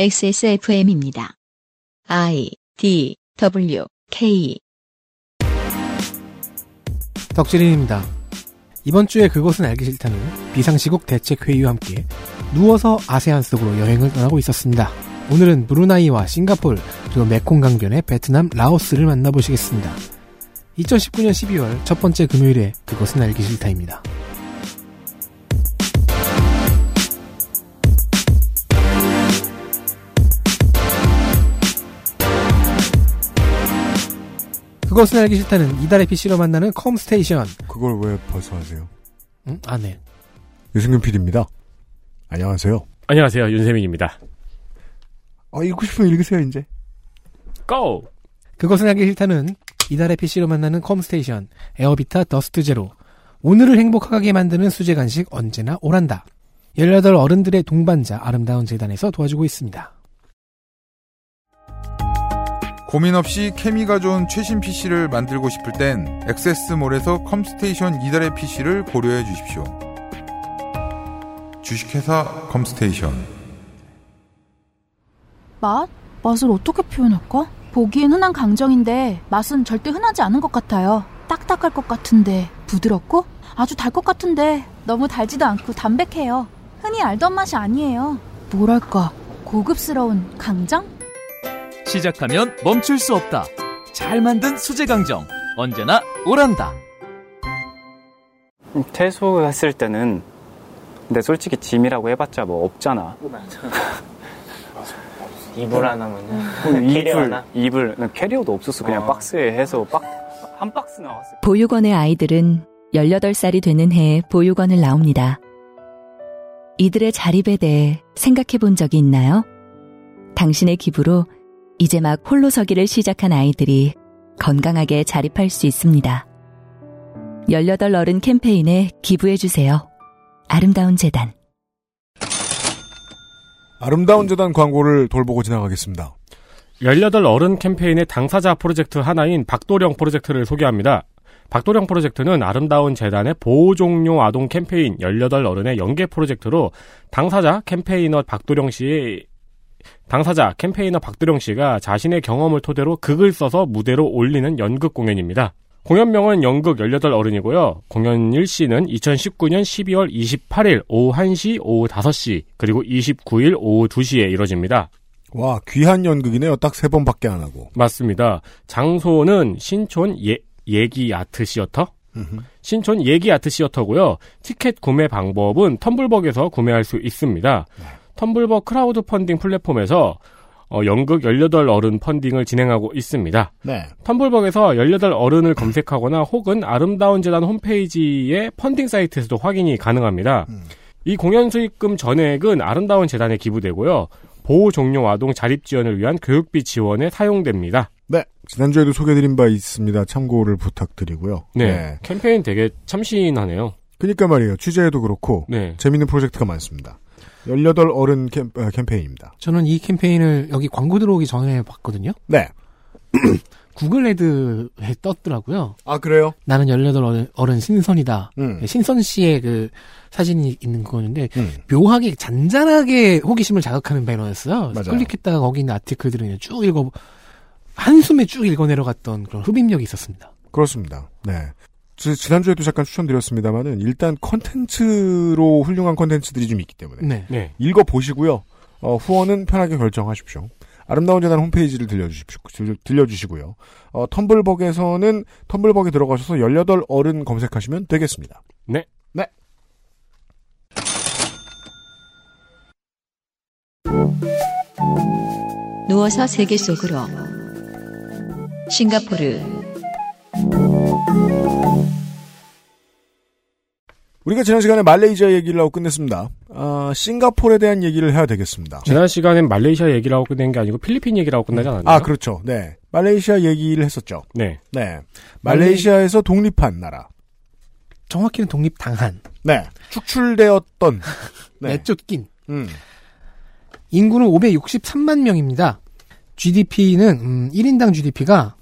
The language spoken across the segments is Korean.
XSFM입니다. I D W K 덕질인입니다. 이번 주에 그것은 알기 싫다는 비상시국 대책회의와 함께 누워서 아세안 속으로 여행을 떠나고 있었습니다. 오늘은 브루나이와 싱가폴 그리고 메콩 강변의 베트남, 라오스를 만나보시겠습니다. 2019년 12월 첫 번째 금요일에 그것은 알기 싫다입니다. 그것은 알기 싫다는 이달의 PC로 만나는 컴스테이션. 그걸 왜 벌써 하세요? 응? 아, 네. 유승균 PD입니다. 안녕하세요. 안녕하세요. 윤세민입니다. 어, 읽고 싶으면 읽으세요, 이제. Go! 그것은 알기 싫다는 이달의 PC로 만나는 컴스테이션, 에어비타 더스트 제로. 오늘을 행복하게 만드는 수제 간식 언제나 오란다. 18 어른들의 동반자 아름다운 재단에서 도와주고 있습니다. 고민 없이 케미가 좋은 최신 PC를 만들고 싶을 땐 액세스몰에서 컴스테이션 이달의 PC를 고려해 주십시오. 주식회사 컴스테이션 맛? 맛을 어떻게 표현할까? 보기엔 흔한 강정인데 맛은 절대 흔하지 않은 것 같아요. 딱딱할 것 같은데 부드럽고 아주 달 것 같은데 너무 달지도 않고 담백해요. 흔히 알던 맛이 아니에요. 뭐랄까 고급스러운 강정? 시작하면 멈출 수 없다. 잘 만든 수제 강정. 언제나 오란다. 퇴소했을 때는 근데 솔직히 짐이라고 해봤자 뭐 없잖아. 이불 하나면은 캐리어 이불 하나? 이불 난 캐리어도 없었어. 그냥 어. 박스에 해서 박 한 박스 나왔어. 보육원의 아이들은 18살이 되는 해에 보육원을 나옵니다. 이들의 자립에 대해 생각해 본 적이 있나요? 당신의 기부로 이제 막 홀로 서기를 시작한 아이들이 건강하게 자립할 수 있습니다. 18 어른 캠페인에 기부해 주세요. 아름다운 재단. 아름다운 재단 광고를 돌보고 지나가겠습니다. 18 어른 캠페인의 당사자 프로젝트 하나인 박도령 프로젝트를 소개합니다. 박도령 프로젝트는 아름다운 재단의 보호 종료 아동 캠페인 18 어른의 연계 프로젝트로 당사자 캠페이너 박도령 씨의 당사자 캠페이너 박도령 씨가 자신의 경험을 토대로 극을 써서 무대로 올리는 연극 공연입니다. 공연명은 연극 18 어른이고요. 공연 일시는 2019년 12월 28일 오후 1시, 오후 5시, 그리고 29일 오후 2시에 이뤄집니다. 와, 귀한 연극이네요. 딱 세 번밖에 안 하고. 맞습니다. 장소는 신촌 예, 예기 아트 시어터? 신촌 예기 아트 시어터고요. 티켓 구매 방법은 텀블벅에서 구매할 수 있습니다. 텀블벅 크라우드 펀딩 플랫폼에서 어, 연극 18 어른 펀딩을 진행하고 있습니다. 네. 텀블벅에서 18 어른을 검색하거나 혹은 아름다운 재단 홈페이지의 펀딩 사이트에서도 확인이 가능합니다. 음. 이 공연 수익금 전액은 아름다운 재단에 기부되고요. 보호 종료 아동 자립 지원을 위한 교육비 지원에 사용됩니다. 네. 지난주에도 소개드린 바 있습니다. 참고를 부탁드리고요. 네. 캠페인 되게 참신하네요. 그니까 말이에요. 취재에도 그렇고, 네. 재밌는 프로젝트가 많습니다. 18 어른 캠, 아, 캠페인입니다. 저는 이 캠페인을 여기 광고 들어오기 전에 봤거든요. 네. 구글 헤드에 떴더라고요. 아, 그래요? 나는 18 어른, 어른 신선이다. 음. 네, 신선 씨의 그 사진이 있는 거였는데 음. 묘하게 잔잔하게 호기심을 자극하는 배너였어요. 맞아요. 클릭했다가 거기 있는 아티클들을 쭉 읽어 한숨에 쭉 읽어 내려갔던 그런 흡입력이 있었습니다. 그렇습니다. 네. 지, 지난주에도 잠깐 추천드렸습니다만은, 일단 컨텐츠로 훌륭한 컨텐츠들이 좀 있기 때문에. 네. 네. 읽어 보시고요. 어, 후원은 편하게 결정하십시오. 아름다운 재단 홈페이지를 들려주십시오. 들- 들려주시고요. 어, 텀블벅에서는 텀블벅에 들어가셔서 18 어른 검색하시면 되겠습니다. 네. 네. 누워서 세계 속으로. 싱가포르. 우리가 지난 시간에 말레이시아 얘기를 하고 끝냈습니다. 아, 싱가포르에 대한 얘기를 해야 되겠습니다. 지난 시간엔 말레이시아 얘기를 하고 끝낸 게 아니고 필리핀 얘기를 하고 끝나지 않았나요? 아, 그렇죠. 네. 말레이시아 얘기를 했었죠. 네. 네. 말레이시아에서 독립한 나라. 정확히는 독립당한, 네. 축출되었던. 네. 내쫓긴. 음. 인구는 563만 명입니다. GDP는 음, 1인당 GDP가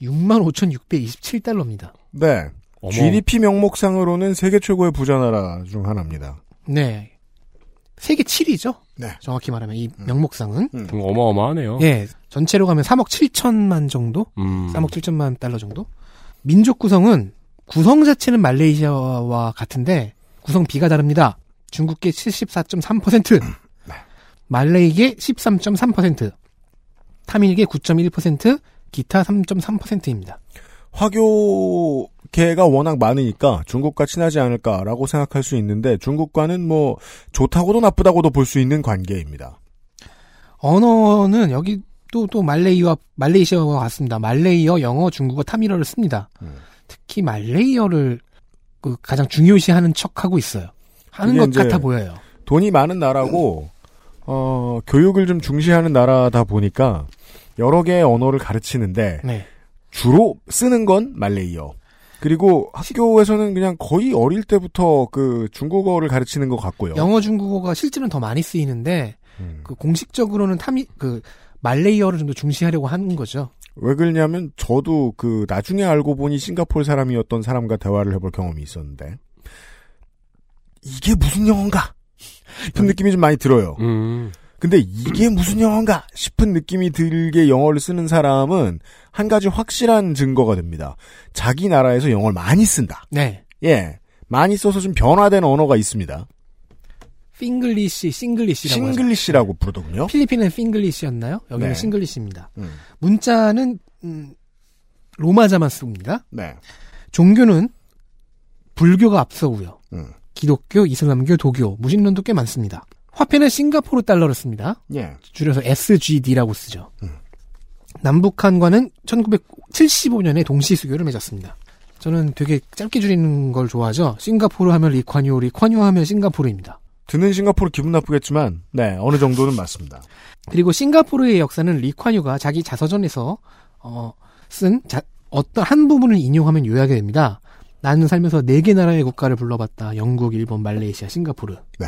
65,627달러입니다. 네. 어머. GDP 명목상으로는 세계 최고의 부자 나라 중 하나입니다. 네. 세계 7위죠. 네. 정확히 말하면 이 명목상은 음. 좀 어마어마하네요. 예 전체로 가면 3억 7천만 정도, 음. 3억 7천만 달러 정도. 민족 구성은 구성 자체는 말레이시아와 같은데 구성 비가 다릅니다. 중국계 74.3%, 말레이계 13.3%, 타밀계 9.1%, 기타 3.3%입니다. 화교 계가 워낙 많으니까 중국과 친하지 않을까라고 생각할 수 있는데 중국과는 뭐 좋다고도 나쁘다고도 볼 수 있는 관계입니다. 언어는 여기 또, 또 말레이와, 말레이시아와 같습니다. 말레이어, 영어, 중국어, 타밀어를 씁니다. 음. 특히 말레이어를 그 가장 중요시하는 척 하고 있어요. 하는 것 같아 보여요. 돈이 많은 나라고 어, 교육을 좀 중시하는 나라다 보니까 여러 개의 언어를 가르치는데 네. 주로 쓰는 건 말레이어. 그리고 학교에서는 그냥 거의 어릴 때부터 그 중국어를 가르치는 것 같고요. 영어, 중국어가 실제로는 더 많이 쓰이는데, 음. 그 공식적으로는 타미, 그, 말레이어를 좀 더 중시하려고 하는 거죠. 왜 그러냐면 저도 그 나중에 알고 보니 싱가포르 사람이었던 사람과 대화를 해볼 경험이 있었는데 이게 무슨 영어인가 싶은 느낌이 좀 많이 들어요. 음. 근데 이게 무슨 영어인가 싶은 느낌이 들게 영어를 쓰는 사람은 한 가지 확실한 증거가 됩니다. 자기 나라에서 영어를 많이 쓴다. 네. 예. 많이 써서 좀 변화된 언어가 있습니다. Pinglish, Singlish라고. Singlish라고 부르더군요. 필리핀은 Pinglish였나요? 여기는 네. Singlish입니다. 음. 문자는, 음, 로마자만 씁니다. 네. 종교는 불교가 앞서고요. 음. 기독교, 이슬람교, 도교, 무신론도 꽤 많습니다. 화폐는 싱가포르 달러를 씁니다. 예. 줄여서 SGD라고 쓰죠. 음. 남북한과는 1975년에 동시 수교를 맺었습니다. 저는 되게 짧게 줄이는 걸 좋아하죠. 싱가포르 하면 리콴유, 리콴유 하면 싱가포르입니다. 듣는 싱가포르 기분 나쁘겠지만, 네, 어느 정도는 맞습니다. 그리고 싱가포르의 역사는 리콴유가 자기 자서전에서 어, 쓴 자, 어떤 한 부분을 인용하면 요약이 됩니다. 나는 살면서 네 개 나라의 국가를 불러봤다. 영국, 일본, 말레이시아, 싱가포르. 네.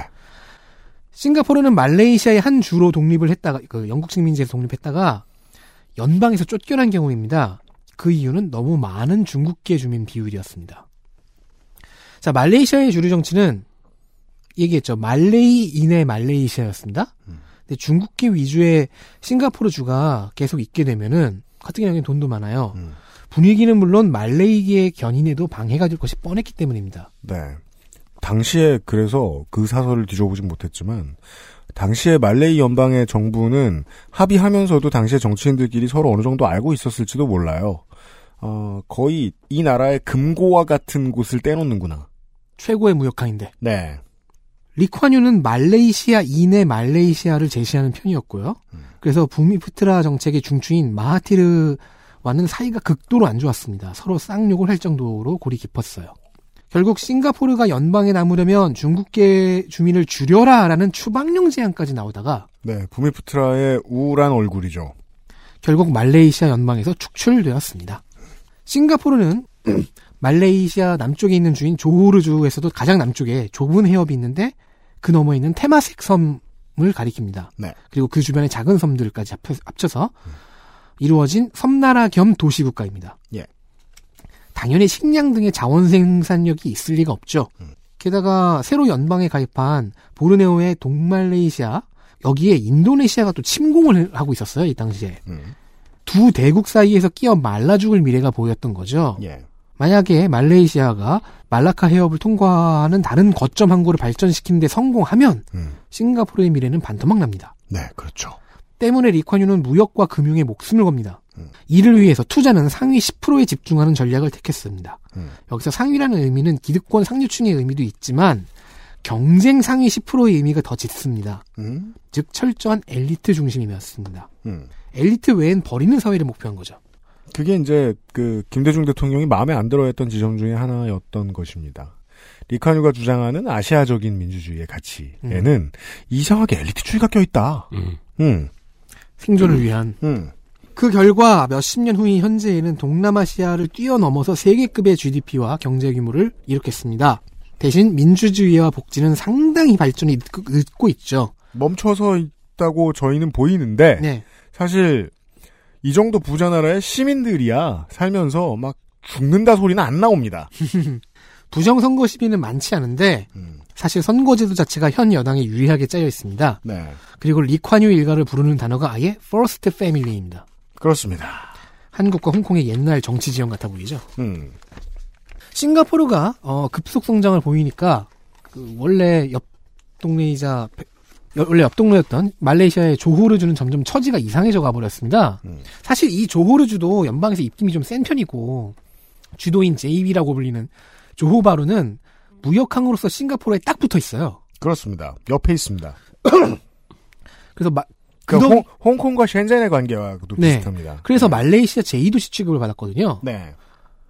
싱가포르는 말레이시아의 한 주로 독립을 했다가 그 영국 식민지에서 독립했다가 연방에서 쫓겨난 경우입니다. 그 이유는 너무 많은 중국계 주민 비율이었습니다. 자, 말레이시아의 주류 정치는 얘기했죠. 말레이인의 말레이시아였습니다. 근데 중국계 위주의 싱가포르 주가 계속 있게 되면은 같은 경우에 돈도 많아요. 음. 분위기는 물론 말레이계의 견인에도 방해가 될 것이 뻔했기 때문입니다. 네. 당시에 그래서 그 사설을 뒤져보진 못했지만 당시에 말레이 연방의 정부는 합의하면서도 당시에 정치인들끼리 서로 어느 정도 알고 있었을지도 몰라요. 어, 거의 이 나라의 금고와 같은 곳을 떼놓는구나. 최고의 무역가인데. 네. 리ኳ뉴는 말레이시아 이내 말레이시아를 제시하는 편이었고요. 그래서 부미푸트라 정책의 중추인 마하티르와는 사이가 극도로 안 좋았습니다. 서로 쌍욕을 할 정도로 골이 깊었어요. 결국 싱가포르가 연방에 남으려면 중국계 주민을 줄여라라는 추방령 제안까지 나오다가 네. 부미푸트라의 우울한 얼굴이죠. 결국 말레이시아 연방에서 축출되었습니다. 싱가포르는 말레이시아 남쪽에 있는 주인 조호르주에서도 가장 남쪽에 좁은 해협이 있는데 그 너머에 있는 테마색 섬을 가리킵니다. 네. 그리고 그 주변의 작은 섬들까지 합쳐- 합쳐서 이루어진 섬나라 겸 도시국가입니다. 예. 당연히 식량 등의 자원 생산력이 있을 리가 없죠. 게다가 새로 연방에 가입한 보르네오의 동말레이시아 여기에 인도네시아가 또 침공을 하고 있었어요 이 당시에 음. 두 대국 사이에서 끼어 말라 죽을 미래가 보였던 거죠. 예. 만약에 말레이시아가 말라카 해협을 통과하는 다른 거점 항구를 발전시키는데 성공하면 음. 싱가포르의 미래는 반토막 납니다. 네, 그렇죠. 때문에 리ኳ뉴는 무역과 금융에 목숨을 겁니다. 음. 이를 위해서 투자는 상위 10%에 집중하는 전략을 택했습니다. 음. 여기서 상위라는 의미는 기득권 상류층의 의미도 있지만 경쟁 상위 10%의 의미가 더 짙습니다. 음. 즉 철저한 엘리트 중심이었습니다. 음. 엘리트 외엔 버리는 사회를 목표한 거죠. 그게 이제 그 김대중 대통령이 마음에 안 들어했던 지점 중에 하나였던 것입니다. 리카뉴가 주장하는 아시아적인 민주주의의 가치에는 이상하게 엘리트주의가 껴있다. 음. 음, 생존을 위한 음, 그 결과 몇십 년 후인 현재에는 동남아시아를 뛰어넘어서 세계급의 GDP와 경제 규모를 일으켰습니다. 대신 민주주의와 복지는 상당히 발전이 늦고, 있죠. 멈춰서 있다고 저희는 보이는데 네. 사실 이 정도 부자 나라의 시민들이야 살면서 막 죽는다 소리는 안 나옵니다. 부정선거 시비는 많지 않은데 음. 사실 선거제도 자체가 현 여당에 유리하게 짜여 있습니다. 네. 그리고 리콴유 일가를 부르는 단어가 아예 First Family입니다. 그렇습니다. 한국과 홍콩의 옛날 정치 지형 같아 보이죠. 음. 싱가포르가 어, 급속 성장을 보이니까 그 원래 옆 동네이자 원래 옆 동네였던 말레이시아의 조호르주는 점점 처지가 이상해져 가버렸습니다. 음. 사실 이 조호르주도 연방에서 입김이 좀 센 편이고 주도인 JB라고 불리는 조호바루는 무역항으로서 싱가포르에 딱 붙어 있어요. 그렇습니다. 옆에 있습니다. 그래서 마, 그러니까 그동- 홍, 홍콩과 셴젠의 관계와도 네. 비슷합니다. 그래서 네. 말레이시아 제2도시 취급을 받았거든요. 네.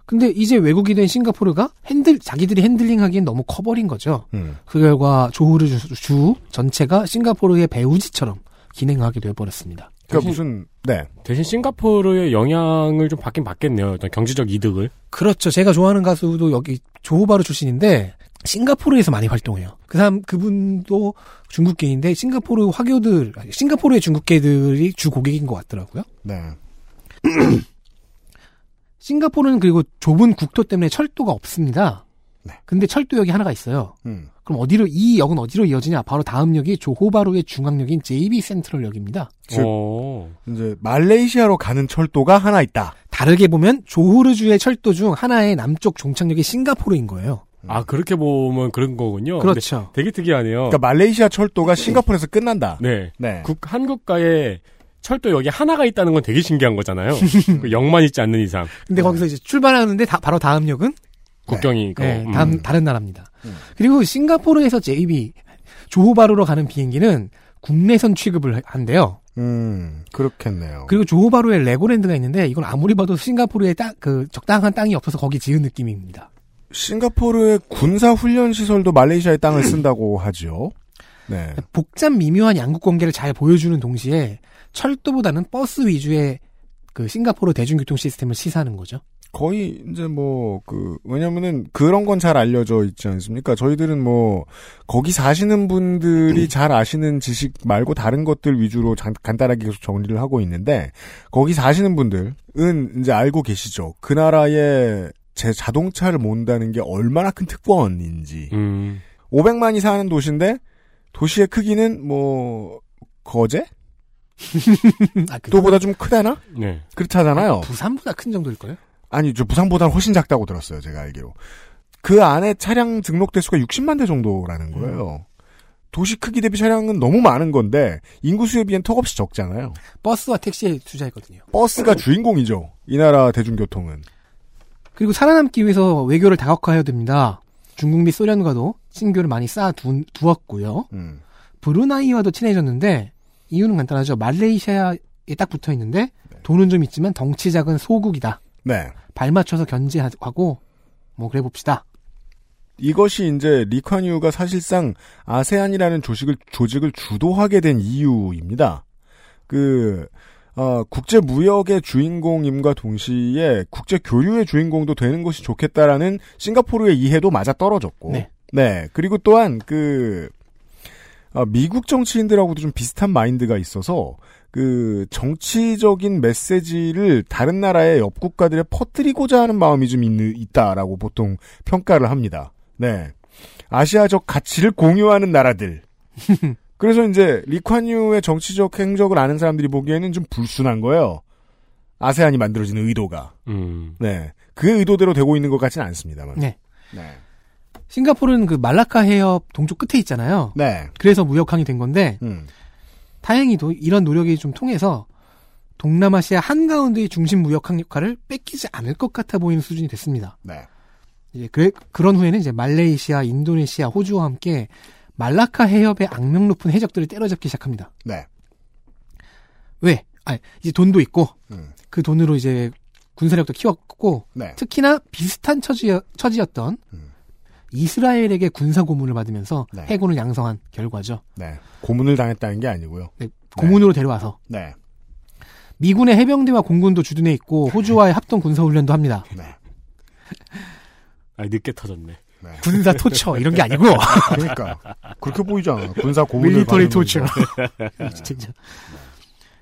근데 이제 외국이 된 싱가포르가 핸들 자기들이 핸들링하기엔 너무 커버린 거죠. 음. 그 결과 조후르 주, 주 전체가 싱가포르의 배우지처럼 기능하게 되어버렸습니다. 그러니까 무슨 네. 대신 싱가포르의 영향을 좀 받긴 받겠네요. 어떤 경제적 이득을. 그렇죠. 제가 좋아하는 가수도 여기 조호바르 출신인데 싱가포르에서 많이 활동해요. 그 사람 그분도 중국계인데 싱가포르 화교들, 아니, 싱가포르의 중국계들이 주 고객인 것 같더라고요. 네. 싱가포르는 그리고 좁은 국토 때문에 철도가 없습니다. 네. 근데 철도역이 하나가 있어요. 음. 그럼 어디로 이 역은 어디로 이어지냐? 바로 다음 역이 조호바루의 중앙역인 JB 센트럴역입니다. 즉- 어. 이제 말레이시아로 가는 철도가 하나 있다. 다르게 보면 조호르주의 철도 중 하나의 남쪽 종착역이 싱가포르인 거예요. 아 그렇게 보면 그런 거군요. 그렇죠. 되게 특이하네요. 그러니까 말레이시아 철도가 싱가포르에서 끝난다. 네. 네. 국 한국가에 철도 역이 하나가 있다는 건 되게 신기한 거잖아요. 그 역만 있지 않는 이상 근데 거기서 이제 출발하는데 다- 바로 다음 역은 국경이 있고. 네, 음. 다음 다른 나라입니다. 음. 그리고 싱가포르에서 JB 조호바루로 가는 비행기는 국내선 취급을 한대요. 음, 그렇겠네요. 그리고 조호바루에 레고랜드가 있는데 이건 아무리 봐도 싱가포르에 딱 그 적당한 땅이 없어서 거기 지은 느낌입니다. 싱가포르의 군사 훈련 시설도 말레이시아의 땅을 쓴다고 하죠. 네. 복잡 미묘한 양국 관계를 잘 보여주는 동시에 철도보다는 버스 위주의 그 싱가포르 대중교통 시스템을 시사하는 거죠. 거의 이제 뭐 그 왜냐면은 그런 건 잘 알려져 있지 않습니까? 저희들은 뭐 거기 사시는 분들이 잘 아시는 지식 말고 다른 것들 위주로 장- 간단하게 계속 정리를 하고 있는데 거기 사시는 분들은 이제 알고 계시죠. 그 나라에 제 자동차를 몬다는 게 얼마나 큰 특권인지. 음. 500만이 사는 도시인데 도시의 크기는 뭐 거제? 아, 그 또보다 좀 크다나? 네. 그렇다잖아요. 부산보다 큰 정도일까요? 아니, 저 부산보다는 훨씬 작다고 들었어요, 제가 알기로. 그 안에 차량 등록 대수가 60만 대 정도라는 거예요. 도시 크기 대비 차량은 너무 많은 건데 인구 수에 비엔 턱없이 적잖아요. 버스와 택시에 투자했거든요. 버스가 주인공이죠. 이 나라 대중교통은. 그리고 살아남기 위해서 외교를 다각화해야 됩니다. 중국 및 소련과도 신교를 많이 쌓아 두, 두었고요. 음. 브루나이와도 친해졌는데 이유는 간단하죠. 말레이시아에 딱 붙어 있는데 돈은 좀 있지만 덩치 작은 소국이다. 네. 발 맞춰서 견제하고 뭐 그래 봅시다. 이것이 이제 리콴유가 사실상 아세안이라는 조직을 조직을 주도하게 된 이유입니다. 그 어, 국제 무역의 주인공임과 동시에 국제 교류의 주인공도 되는 것이 좋겠다라는 싱가포르의 이해도 맞아 떨어졌고, 네. 그리고 또한 그 어, 미국 정치인들하고도 좀 비슷한 마인드가 있어서 그 정치적인 메시지를 다른 나라의 옆 국가들에 퍼뜨리고자 하는 마음이 좀 있, 있다라고 보통 평가를 합니다. 네. 아시아적 가치를 공유하는 나라들. 그래서 이제 리콴유의 정치적 행적을 아는 사람들이 보기에는 좀 불순한 거예요. 아세안이 만들어진 의도가. 음. 네. 그 의도대로 되고 있는 것 같지는 않습니다만. 네. 네. 싱가포르는 그 말라카 해협 동쪽 끝에 있잖아요. 네. 그래서 무역항이 된 건데 음. 다행히도 이런 노력이 좀 통해서 동남아시아 한가운데의 중심 무역항 역할을 뺏기지 않을 것 같아 보이는 수준이 됐습니다. 네. 이제 그래, 그런 후에는 이제 말레이시아, 인도네시아, 호주와 함께 말라카 해협의 악명 높은 해적들을 때려잡기 시작합니다. 네. 왜? 아, 이제 돈도 있고 음. 그 돈으로 이제 군사력도 키웠고 네. 특히나 비슷한 처지, 처지였던 음. 이스라엘에게 군사 고문을 받으면서 네. 해군을 양성한 결과죠. 네. 고문을 당했다는 게 아니고요. 네, 고문으로 데려와서 네. 미군의 해병대와 공군도 주둔해 있고 호주와의 합동 군사 훈련도 합니다. 네. 아 늦게 터졌네. 네. 군사 토처 이런 게 아니고 그러니까 그렇게 보이잖아. 군사 고문을 military torture. 진짜.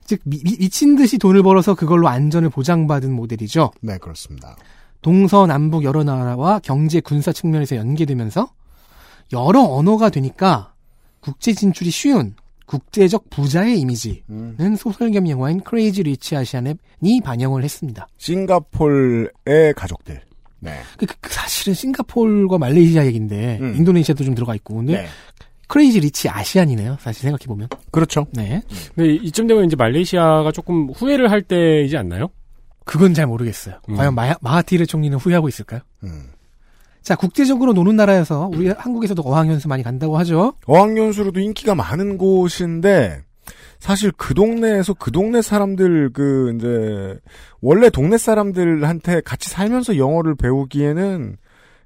즉 미, 친 듯이 돈을 벌어서 그걸로 안전을 보장받은 모델이죠. 네, 그렇습니다. 동서 남북 여러 나라와 경제 군사 측면에서 연계되면서 여러 언어가 되니까 국제 진출이 쉬운 국제적 부자의 이미지는 음. 소설 겸 영화인 Crazy Rich Asian이 반영을 했습니다. 싱가폴의 가족들. 네. 그, 그- 그 사실은 싱가폴과 말레이시아 얘기인데 음. 인도네시아도 좀 들어가 있고 근데 네. 크레이지 리치 아시안이네요. 사실 생각해 보면. 그렇죠. 네. 근데 이쯤 되면 이제 말레이시아가 조금 후회를 할 때이지 않나요? 그건 잘 모르겠어요. 음. 과연 마, 마하티르 총리는 후회하고 있을까요? 음. 자, 국제적으로 노는 나라여서 우리 한국에서도 어학연수 많이 간다고 하죠. 어학연수로도 인기가 많은 곳인데 사실 그 동네에서 그 동네 사람들 그 이제 원래 동네 사람들한테 같이 살면서 영어를 배우기에는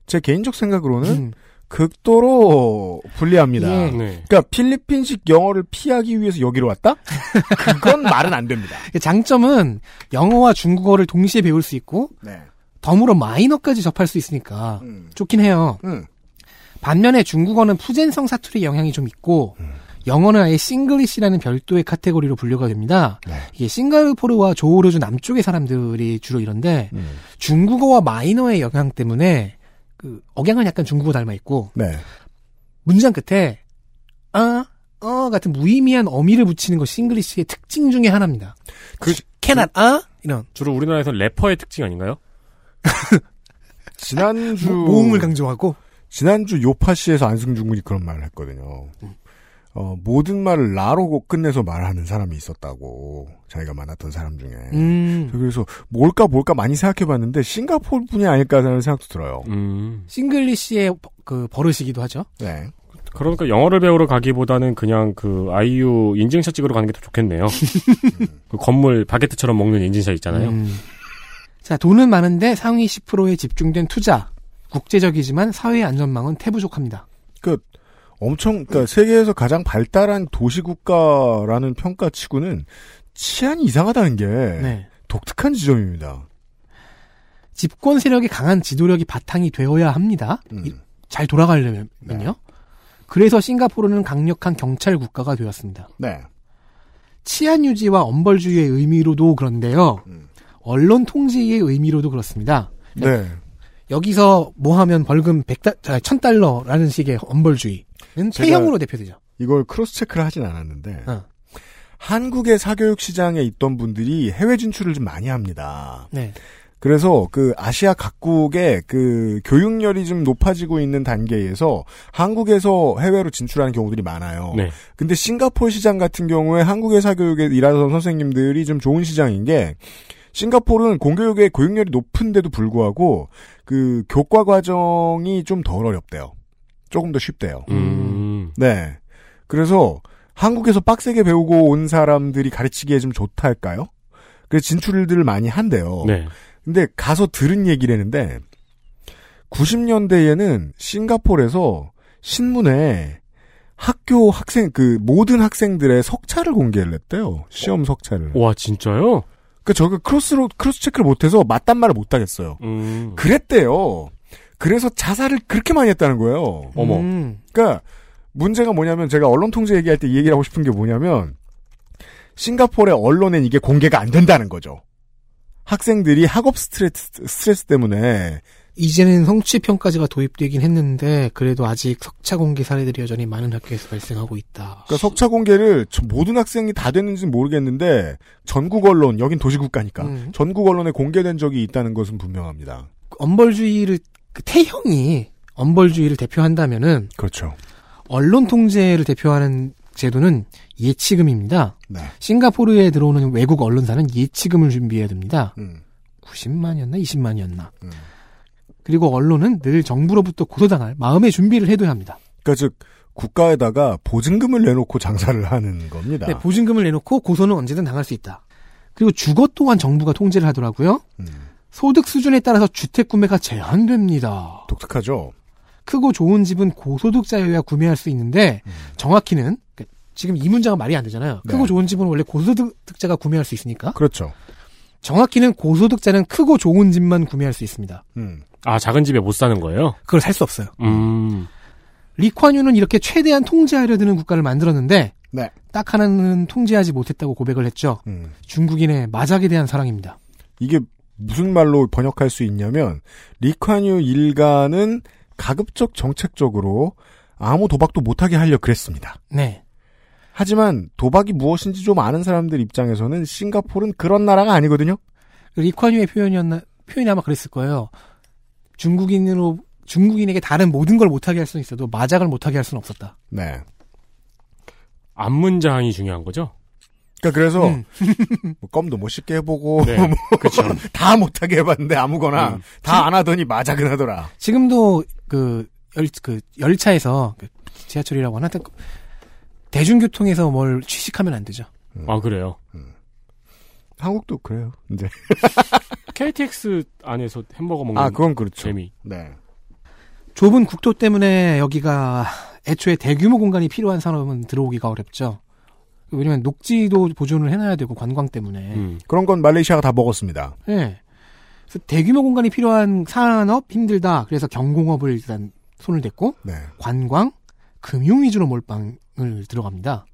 제 개인적 생각으로는 음. 극도로 불리합니다. 예. 네. 그러니까 필리핀식 영어를 피하기 위해서 여기로 왔다? 그건 말은 안 됩니다. 장점은 영어와 중국어를 동시에 배울 수 있고 네. 덤으로 마이너까지 접할 수 있으니까 음. 좋긴 해요. 음. 반면에 중국어는 푸젠성 사투리 영향이 좀 있고 음. 영어는 아예 Singlish라는 별도의 카테고리로 분류가 됩니다. 네. 이게 싱가포르와 조호르주 남쪽의 사람들이 주로 이런데 음. 중국어와 말레이어의 영향 때문에 그 억양은 약간 중국어 닮아 있고 네. 문장 끝에 아, 어 같은 무의미한 어미를 붙이는 것이 Singlish의 특징 중에 하나입니다. 그 cannot 아 이런 주로 우리나라에서 래퍼의 특징 아닌가요? 지난주 모- 모음을 강조하고 지난주 요파시에서 안승준 군이 그런 말을 했거든요. 어, 모든 말을 라로 끝내서 말하는 사람이 있었다고 자기가 만났던 사람 중에. 음, 그래서 뭘까 뭘까 많이 생각해봤는데 싱가포르 분이 아닐까라는 생각도 들어요. 음. Singlish의 버- 그 버릇이기도 하죠. 네. 그러니까 영어를 배우러 가기보다는 그냥 그 아이유 인증샷 찍으러 가는 게 더 좋겠네요. 그 건물 바게트처럼 먹는 인증샷 있잖아요. 음. 자, 돈은 많은데 상위 10%에 집중된 투자. 국제적이지만 사회 안전망은 태부족합니다. 그 엄청 그러니까 세계에서 가장 발달한 도시 국가라는 평가치고는 치안이 이상하다는 게 네. 독특한 지점입니다. 집권 세력이 강한 지도력이 바탕이 되어야 합니다. 음. 이- 잘 돌아가려면요. 네. 그래서 싱가포르는 강력한 경찰 국가가 되었습니다. 네. 치안 유지와 엄벌주의의 의미로도 그런데요. 음. 언론 통제의 의미로도 그렇습니다. 네. 여기서 뭐 하면 벌금 100달, 1000달러라는 식의 엄벌주의 태형으로 대표되죠. 이걸 크로스 체크를 하진 않았는데 어. 한국의 사교육 시장에 있던 분들이 해외 진출을 좀 많이 합니다. 네. 그래서 그 아시아 각국의 그 교육열이 좀 높아지고 있는 단계에서 한국에서 해외로 진출하는 경우들이 많아요. 네. 근데 싱가포르 시장 같은 경우에 한국의 사교육에 일하던 선생님들이 좀 좋은 시장인 게 싱가포르는 공교육의 교육열이 높은데도 불구하고 그 교과 과정이 좀 덜 어렵대요. 조금 더 쉽대요. 음. 네. 그래서 한국에서 빡세게 배우고 온 사람들이 가르치기에 좀 좋다 할까요? 그래서 진출들을 많이 한대요. 네. 근데 가서 들은 얘기라는데 90년대에는 싱가포르에서 신문에 학교 학생 그 모든 학생들의 석차를 공개를 했대요. 시험 석차를. 와 진짜요? 그러니까 저거 cross로 cross check를 못해서 맞단 말을 못 하겠어요. 음. 그랬대요. 그래서 자살을 그렇게 많이 했다는 거예요. 어머. 음. 그러니까 문제가 뭐냐면 제가 언론 통제 얘기할 때 이 얘기를 하고 싶은 게 뭐냐면 싱가포르의 언론엔 이게 공개가 안 된다는 거죠. 학생들이 학업 스트레스, 스트레스 때문에 이제는 성취 평가제가 도입되긴 했는데 그래도 아직 석차 공개 사례들이 여전히 많은 학교에서 발생하고 있다. 그러니까 석차 공개를 저- 모든 학생이 다 됐는지는 모르겠는데 전국 언론 여긴 도시국가니까 음. 전국 언론에 공개된 적이 있다는 것은 분명합니다. 엄벌주의를 그 태형이 엄벌주의를 대표한다면은 그렇죠. 언론 통제를 대표하는 제도는 예치금입니다. 네. 싱가포르에 들어오는 외국 언론사는 예치금을 준비해야 됩니다. 음. 90만이었나 20만이었나. 음. 그리고 언론은 늘 정부로부터 고소당할 마음의 준비를 해둬야 합니다. 그러니까 즉 국가에다가 보증금을 내놓고 장사를 하는 겁니다. 네, 보증금을 내놓고 고소는 언제든 당할 수 있다. 그리고 주거 또한 정부가 통제를 하더라고요. 음. 소득 수준에 따라서 주택 구매가 제한됩니다. 독특하죠. 크고 좋은 집은 고소득자여야 구매할 수 있는데 정확히는 그 지금 이 문장은 말이 안 되잖아요. 네. 크고 좋은 집은 원래 고소득자가 구매할 수 있으니까 그렇죠. 정확히는 고소득자는 크고 좋은 집만 구매할 수 있습니다. 음. 아 작은 집에 못 사는 거예요? 그걸 살 수 없어요. 음. 리콴유는 이렇게 최대한 통제하려 드는 국가를 만들었는데 네. 딱 하나는 통제하지 못했다고 고백을 했죠. 음. 중국인의 마작에 대한 사랑입니다. 이게 무슨 말로 번역할 수 있냐면 리콴유 일가는 가급적 정책적으로 아무 도박도 못하게 하려 그랬습니다. 네. 하지만 도박이 무엇인지 좀 아는 사람들 입장에서는 싱가포르는 그런 나라가 아니거든요. 리콴유의 표현이었나 표현이 아마 그랬을 거예요. 중국인으로 중국인에게 다른 모든 걸 못하게 할 수는 있어도 마작을 못하게 할 수는 없었다. 네. 앞문장이 중요한 거죠? 그러니까 그래서 음. 뭐 껌도 못 씹게 해보고 네. 뭐 그렇죠. 다 못하게 해봤는데 아무거나 음. 다안 하더니 마작은 하더라. 지금도 그, 열, 그 열차에서 그 지하철이라고 하나 하여튼 대중교통에서 뭘 취식하면 안 되죠. 아, 그래요. 한국도 그래요. 이제 KTX 안에서 햄버거 먹는 아 그건 그렇죠. 재미. 네. 좁은 국토 때문에 여기가 애초에 대규모 공간이 필요한 산업은 들어오기가 어렵죠. 왜냐면 녹지도 보존을 해놔야 되고 관광 때문에. 음. 그런 건 말레이시아가 다 먹었습니다. 네. 그래서 대규모 공간이 필요한 산업 힘들다. 그래서 경공업을 일단 손을 댔고 네. 관광, 금융 위주로 몰빵을 들어갑니다.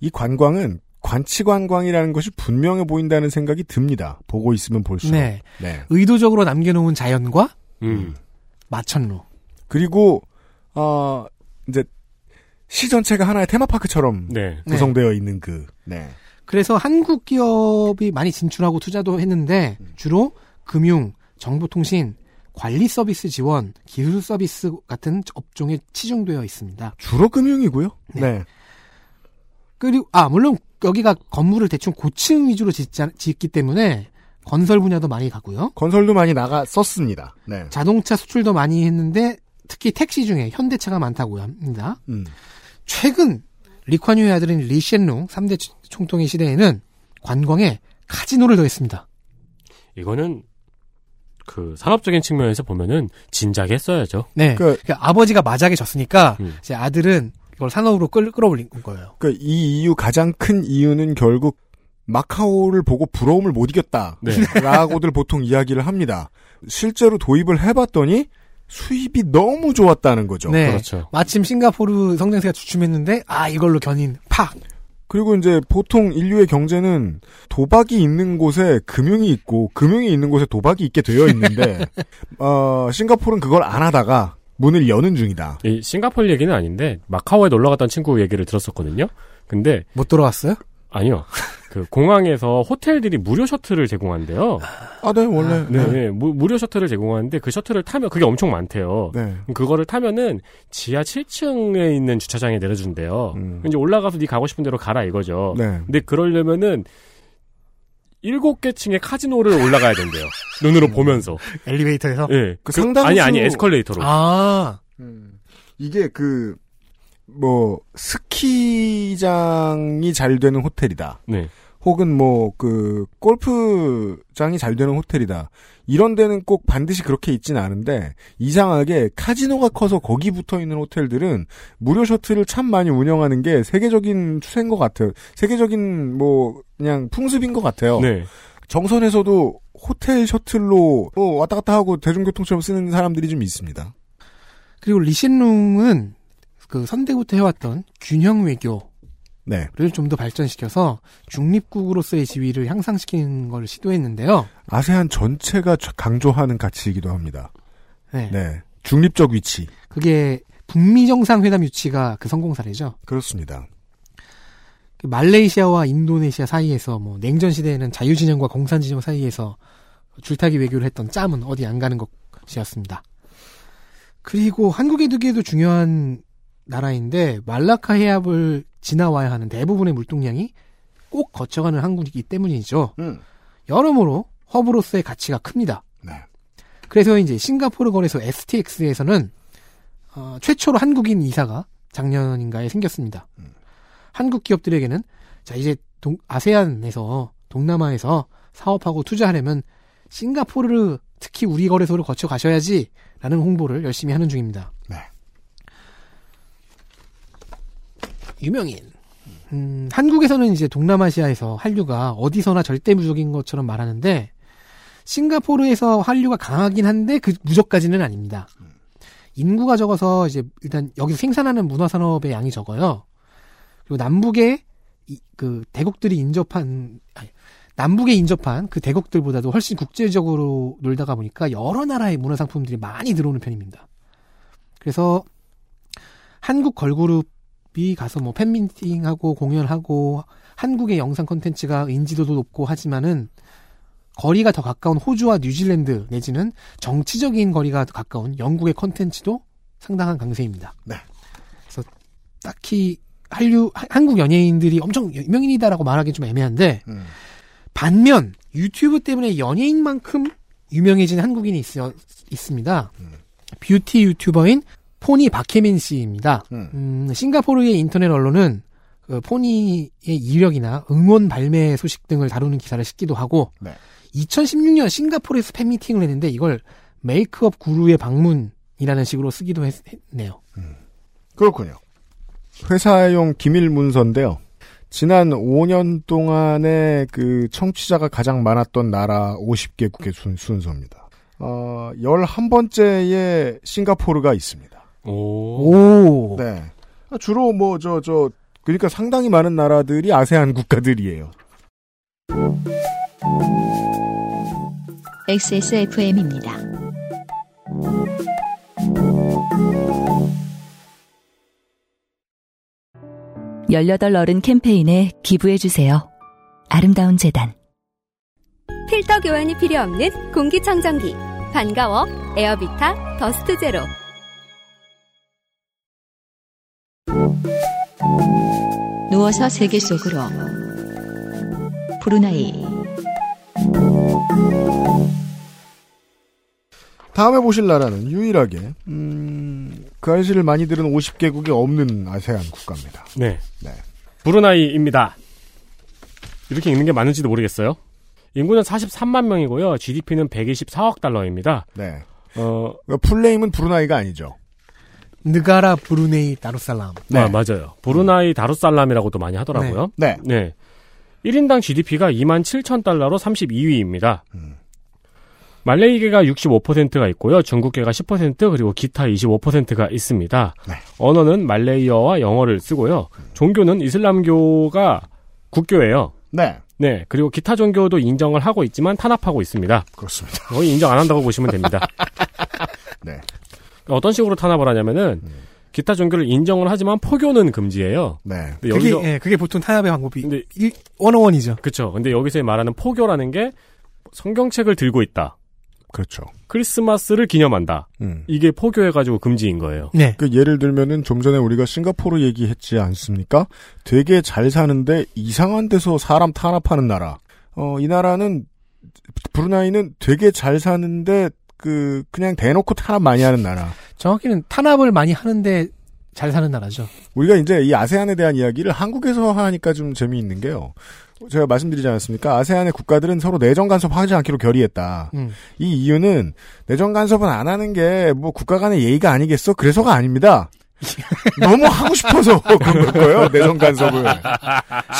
이 관광은 관치 관광이라는 것이 분명해 보인다는 생각이 듭니다. 보고 있으면 볼수록. 네. 네. 의도적으로 남겨놓은 자연과 음. 마천루. 그리고 어 이제 시 전체가 하나의 테마파크처럼 네. 구성되어 있는 그 네. 그래서 한국 기업이 많이 진출하고 투자도 했는데 주로 금융, 정보통신, 관리 서비스 지원, 기술 서비스 같은 업종에 치중되어 있습니다. 주로 금융이고요. 네. 네. 그리고 아 물론 여기가 건물을 대충 고층 위주로 짓지, 않- 짓기 때문에 건설 분야도 많이 가고요. 건설도 많이 나가 썼습니다. 네. 자동차 수출도 많이 했는데 특히 택시 중에 현대차가 많다고 합니다. 음. 최근 리콴유의 아들인 리셴룽 3대 총통의 시대에는 관광에 카지노를 더했습니다. 이거는 그 산업적인 측면에서 보면은 진작에 했어야죠. 네. 그- 그 아버지가 마작에 졌으니까 음. 이제 아들은 이걸 산업으로 끌, 끌어올린 거예요. 그 이 이유 가장 큰 이유는 결국 마카오를 보고 부러움을 못 이겼다. 네. 라고들 보통 이야기를 합니다. 실제로 도입을 해봤더니 수입이 너무 좋았다는 거죠. 네. 그렇죠. 마침 싱가포르 성장세가 주춤했는데 아 이걸로 견인 팍. 그리고 이제 보통 인류의 경제는 도박이 있는 곳에 금융이 있고 금융이 있는 곳에 도박이 있게 되어 있는데 어, 싱가포르는 그걸 안 하다가 문을 여는 중이다. 이 싱가폴 얘기는 아닌데 마카오에 놀러 갔던 친구 얘기를 들었었거든요. 근데 못 돌아왔어요? 아니요. 그 공항에서 호텔들이 무료 셔틀을 제공한대요. 아, 네, 원래. 네, 네. 무, 무료 셔틀을 제공하는데 그 셔틀을 타면 그게 엄청 많대요. 네. 그거를 타면은 지하 7층에 있는 주차장에 내려준대요. 음. 이제 올라가서 네 가고 싶은 대로 가라 이거죠. 네. 근데 그러려면은 일곱 개 층의 카지노를 올라가야 된대요. 눈으로 보면서. 엘리베이터에서. 예. 그 상당수- 아니 아니 에스컬레이터로. 아 이게 그, 뭐, 스키장이 잘 되는 호텔이다. 네. 혹은 뭐, 그, 골프장이 잘 되는 호텔이다. 이런 데는 꼭 반드시 그렇게 있진 않은데, 이상하게 카지노가 커서 거기 붙어 있는 호텔들은 무료 셔틀을 참 많이 운영하는 게 세계적인 추세인 것 같아요. 세계적인 뭐, 그냥 풍습인 것 같아요. 네. 정선에서도 호텔 셔틀로 뭐 왔다 갔다 하고 대중교통처럼 쓰는 사람들이 좀 있습니다. 그리고 리신룽은 그 선대부터 해왔던 균형 외교를 네. 좀더 발전시켜서 중립국으로서의 지위를 향상시키는 걸 시도했는데요. 아세안 전체가 강조하는 가치이기도 합니다. 네. 네. 중립적 위치. 그게 북미 정상회담 유치가 그 성공 사례죠. 그렇습니다. 그 말레이시아와 인도네시아 사이에서 뭐 냉전 시대에는 자유 진영과 공산 진영 사이에서 줄타기 외교를 했던 짬은 어디 안 가는 것이었습니다. 그리고 한국에 두기에도 중요한 나라인데 말라카 해협을 지나와야 하는 대부분의 물동량이 꼭 거쳐가는 항구이기 때문이죠. 음. 여러모로 허브로서의 가치가 큽니다. 네. 그래서 이제 싱가포르 거래소 STX에서는 어, 최초로 한국인 이사가 작년인가에 생겼습니다. 한국 기업들에게는 자 이제 동- 아세안에서 동남아에서 사업하고 투자하려면 싱가포르를 특히 우리 거래소를 거쳐 가셔야지라는 홍보를 열심히 하는 중입니다. 네. 유명인. 음, 한국에서는 이제 동남아시아에서 한류가 어디서나 절대 무적인 것처럼 말하는데 싱가포르에서 한류가 강하긴 한데 그 무적까지는 아닙니다. 인구가 적어서 이제 일단 여기서 생산하는 문화 산업의 양이 적어요. 그리고 남북에 이- 그 대국들이 인접한 아니, 남북에 인접한 그 대국들보다도 훨씬 국제적으로 놀다가 보니까 여러 나라의 문화 상품들이 많이 들어오는 편입니다. 그래서 한국 걸그룹 이 가서 뭐 팬미팅하고 공연하고 한국의 영상 콘텐츠가 인지도도 높고 하지만은 거리가 더 가까운 호주와 뉴질랜드 내지는 정치적인 거리가 더 가까운 영국의 콘텐츠도 상당한 강세입니다. 네. 그래서 딱히 한류 하- 한국 연예인들이 엄청 유명인이다라고 말하기 좀 애매한데 음. 반면 유튜브 때문에 연예인만큼 유명해진 한국인이 있어, 있습니다. 뷰티 유튜버인 포니 박혜민 씨입니다. 음. 음, 싱가포르의 인터넷 언론은 그 포니의 이력이나 음원 발매 소식 등을 다루는 기사를 싣기도 하고 네. 2016년 싱가포르에서 팬 미팅을 했는데 이걸 메이크업 구루의 방문이라는 식으로 쓰기도 했, 네요 그렇군요. 회사용 기밀 문서인데요. 지난 5년 동안의 그 청취자가 가장 많았던 나라 50개국의 순, 순서입니다. 어, 11번째에 싱가포르가 있습니다. 오. 오. 네. 주로 뭐, 저, 저, 그러니까 상당히 많은 나라들이 아세안 국가들이에요. XSFM입니다. 열여덟 어른 캠페인에 기부해주세요. 아름다운 재단. 필터 교환이 필요 없는 공기청정기. 반가워. 에어비타 더스트 제로. 누워서 세계 속으로. 브루나이. 다음에 보실 나라는 유일하게, 음, 그 아저씨를 많이 들은 50개국이 없는 아세안 국가입니다. 네. 네. 브루나이입니다. 이렇게 읽는 게 맞는지도 모르겠어요. 인구는 43만 명이고요. GDP는 124억 달러입니다. 네. 어, 그러니까 풀네임은 브루나이가 아니죠. 느가라 브루네이 다루살람. 네. 아, 맞아요. 브루나이 다루살람이라고도 많이 하더라고요. 네. 네. 1인당 GDP가 2만 7천 달러로 32위입니다. 음. 말레이계가 65%가 있고요. 중국계가 10% 그리고 기타 25%가 있습니다. 네. 언어는 말레이어와 영어를 쓰고요. 종교는 이슬람교가 국교예요. 네. 네. 그리고 기타 종교도 인정을 하고 있지만 탄압하고 있습니다. 그렇습니다. 거의 인정 안 한다고 보시면 됩니다. 네. 어떤 식으로 탄압을 하냐면은 기타 종교를 인정을 하지만 포교는 금지예요. 네. 근데 그게, 여기서 예, 그게 보통 탄압의 방법이 근데 일, 원어원이죠. 그쵸. 근데 여기서 말하는 포교라는 게 성경책을 들고 있다. 그렇죠. 크리스마스를 기념한다. 음. 이게 포교해가지고 금지인 거예요. 네. 그 예를 들면은 좀 전에 우리가 싱가포르 얘기했지 않습니까? 되게 잘 사는데 이상한 데서 사람 탄압하는 나라. 어, 이 나라는 브루나이는 되게 잘 사는데 그 그냥 대놓고 탄압 많이 하는 나라. 정확히는 탄압을 많이 하는데 잘 사는 나라죠. 우리가 이제 이 아세안에 대한 이야기를 한국에서 하니까 좀 재미있는 게요. 제가 말씀드리지 않았습니까? 아세안의 국가들은 서로 내정 간섭하지 않기로 결의했다. 음. 이 이유는 내정 간섭은 안 하는 게 뭐 국가 간의 예의가 아니겠어? 그래서가 아닙니다. 너무 하고 싶어서 그런 거예요. 내정 간섭을.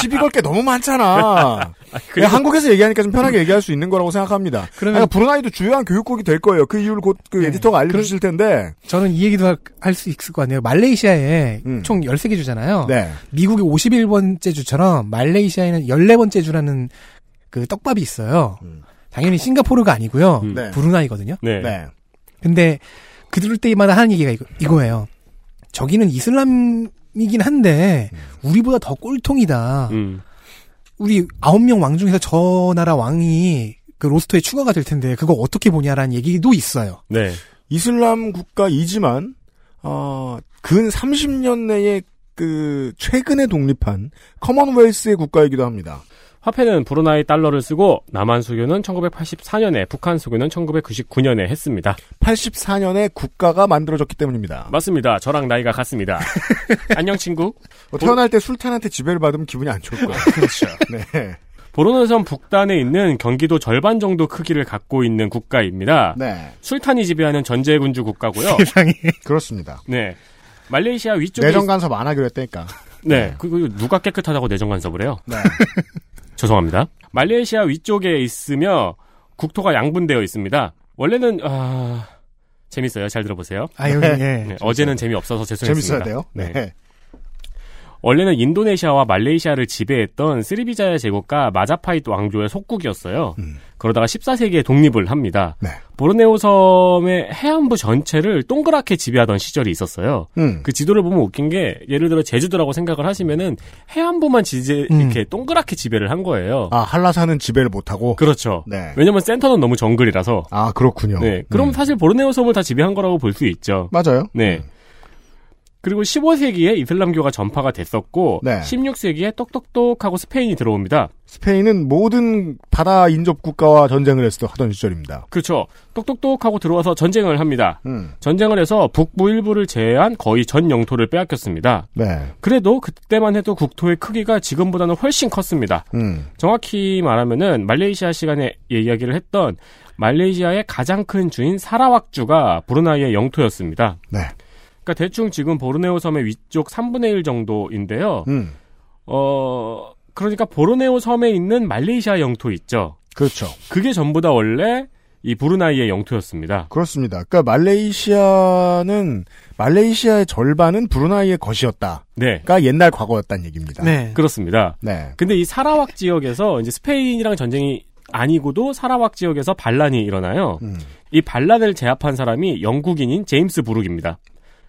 시비 걸 게 너무 많잖아. 그냥 한국에서 얘기하니까 좀 편하게 얘기할 수 있는 거라고 생각합니다. 그러면- 그러면 브루나이도 주요한 교육국이 될 거예요. 그 이유를 곧그 네. 에디터가 알려주실 텐데. 저는 이 얘기도 할 수 있을 것 같네요. 말레이시아에 음. 총 13개 주잖아요. 네. 미국이 51번째 주처럼 말레이시아에는 14번째 주라는 그 떡밥이 있어요. 음. 당연히 싱가포르가 아니고요. 음. 네. 브루나이거든요. 네. 네. 근데 그들 때마다 하는 얘기가 이거, 이거예요. 저기는 이슬람이긴 한데 우리보다 더 꼴통이다. 음. 우리 아홉 명 왕 중에서 저 나라 왕이 그 로스터에 추가가 될 텐데 그거 어떻게 보냐라는 얘기도 있어요. 네. 이슬람 국가이지만 어, 근 30년 내에 그 최근에 독립한 커먼웰스의 국가이기도 합니다. 화폐는 브루나이 달러를 쓰고 남한 수교는 1984년에 북한 수교는 1999년에 했습니다. 84년에 국가가 만들어졌기 때문입니다. 맞습니다. 저랑 나이가 같습니다. 안녕 친구. 어, 태어날 때 술탄한테 지배를 받으면 기분이 안 좋을 거예요. 그렇죠. 네. 보르노섬 북단에 있는 경기도 절반 정도 크기를 갖고 있는 국가입니다. 네. 술탄이 지배하는 전제군주 국가고요. 세상에. 그렇습니다. 네. 말레이시아 위쪽에 내정 간섭 안 하기로 했다니까. 네. 그, 그 누가 깨끗하다고 내정 간섭을 해요? 네. 죄송합니다. 말레이시아 위쪽에 있으며 국토가 양분되어 있습니다. 원래는 아 재밌어요. 잘 들어보세요. 아, 여기, 예. 네, 어제는 재미 없어서 죄송했습니다. 재밌어야 돼요. 네. 네. 원래는 인도네시아와 말레이시아를 지배했던 스리비자야 제국과 마자파이트 왕조의 속국이었어요. 음. 그러다가 14세기에 독립을 합니다. 네. 보르네오 섬의 해안부 전체를 동그랗게 지배하던 시절이 있었어요. 음. 그 지도를 보면 웃긴 게 예를 들어 제주도라고 생각을 하시면은 해안부만 지제 음. 이렇게 동그랗게 지배를 한 거예요. 아, 한라산은 지배를 못하고. 그렇죠. 네. 왜냐면 센터는 너무 정글이라서. 아, 그렇군요. 네. 그럼 음. 사실 보르네오 섬을 다 지배한 거라고 볼 수 있죠. 맞아요. 네. 그리고 15세기에 이슬람교가 전파가 됐었고 네. 16세기에 똑똑똑하고 스페인이 들어옵니다. 스페인은 모든 바다 인접 국가와 전쟁을 했어 하던 시절입니다. 그렇죠. 똑똑똑하고 들어와서 전쟁을 합니다. 음. 전쟁을 해서 북부 일부를 제외한 거의 전 영토를 빼앗겼습니다. 네. 그래도 그때만 해도 국토의 크기가 지금보다는 훨씬 컸습니다. 음. 정확히 말하면은 말레이시아 시간에 이야기를 했던 말레이시아의 가장 큰 주인 사라왁주가 브루나이의 영토였습니다. 네. 그러니까 대충 지금 보르네오 섬의 위쪽 3분의 1 정도인데요. 음. 어, 그러니까 보르네오 섬에 있는 말레이시아 영토 있죠. 그렇죠. 그게 전부 다 원래 이 브루나이의 영토였습니다. 그렇습니다. 그러니까 말레이시아는 말레이시아의 절반은 브루나이의 것이었다가 네. 옛날 과거였다는 얘기입니다. 네. 그렇습니다. 네. 근데 이 사라왁 지역에서 이제 스페인이랑 전쟁이 아니고도 사라왁 지역에서 반란이 일어나요. 음. 이 반란을 제압한 사람이 영국인인 제임스 부룩입니다.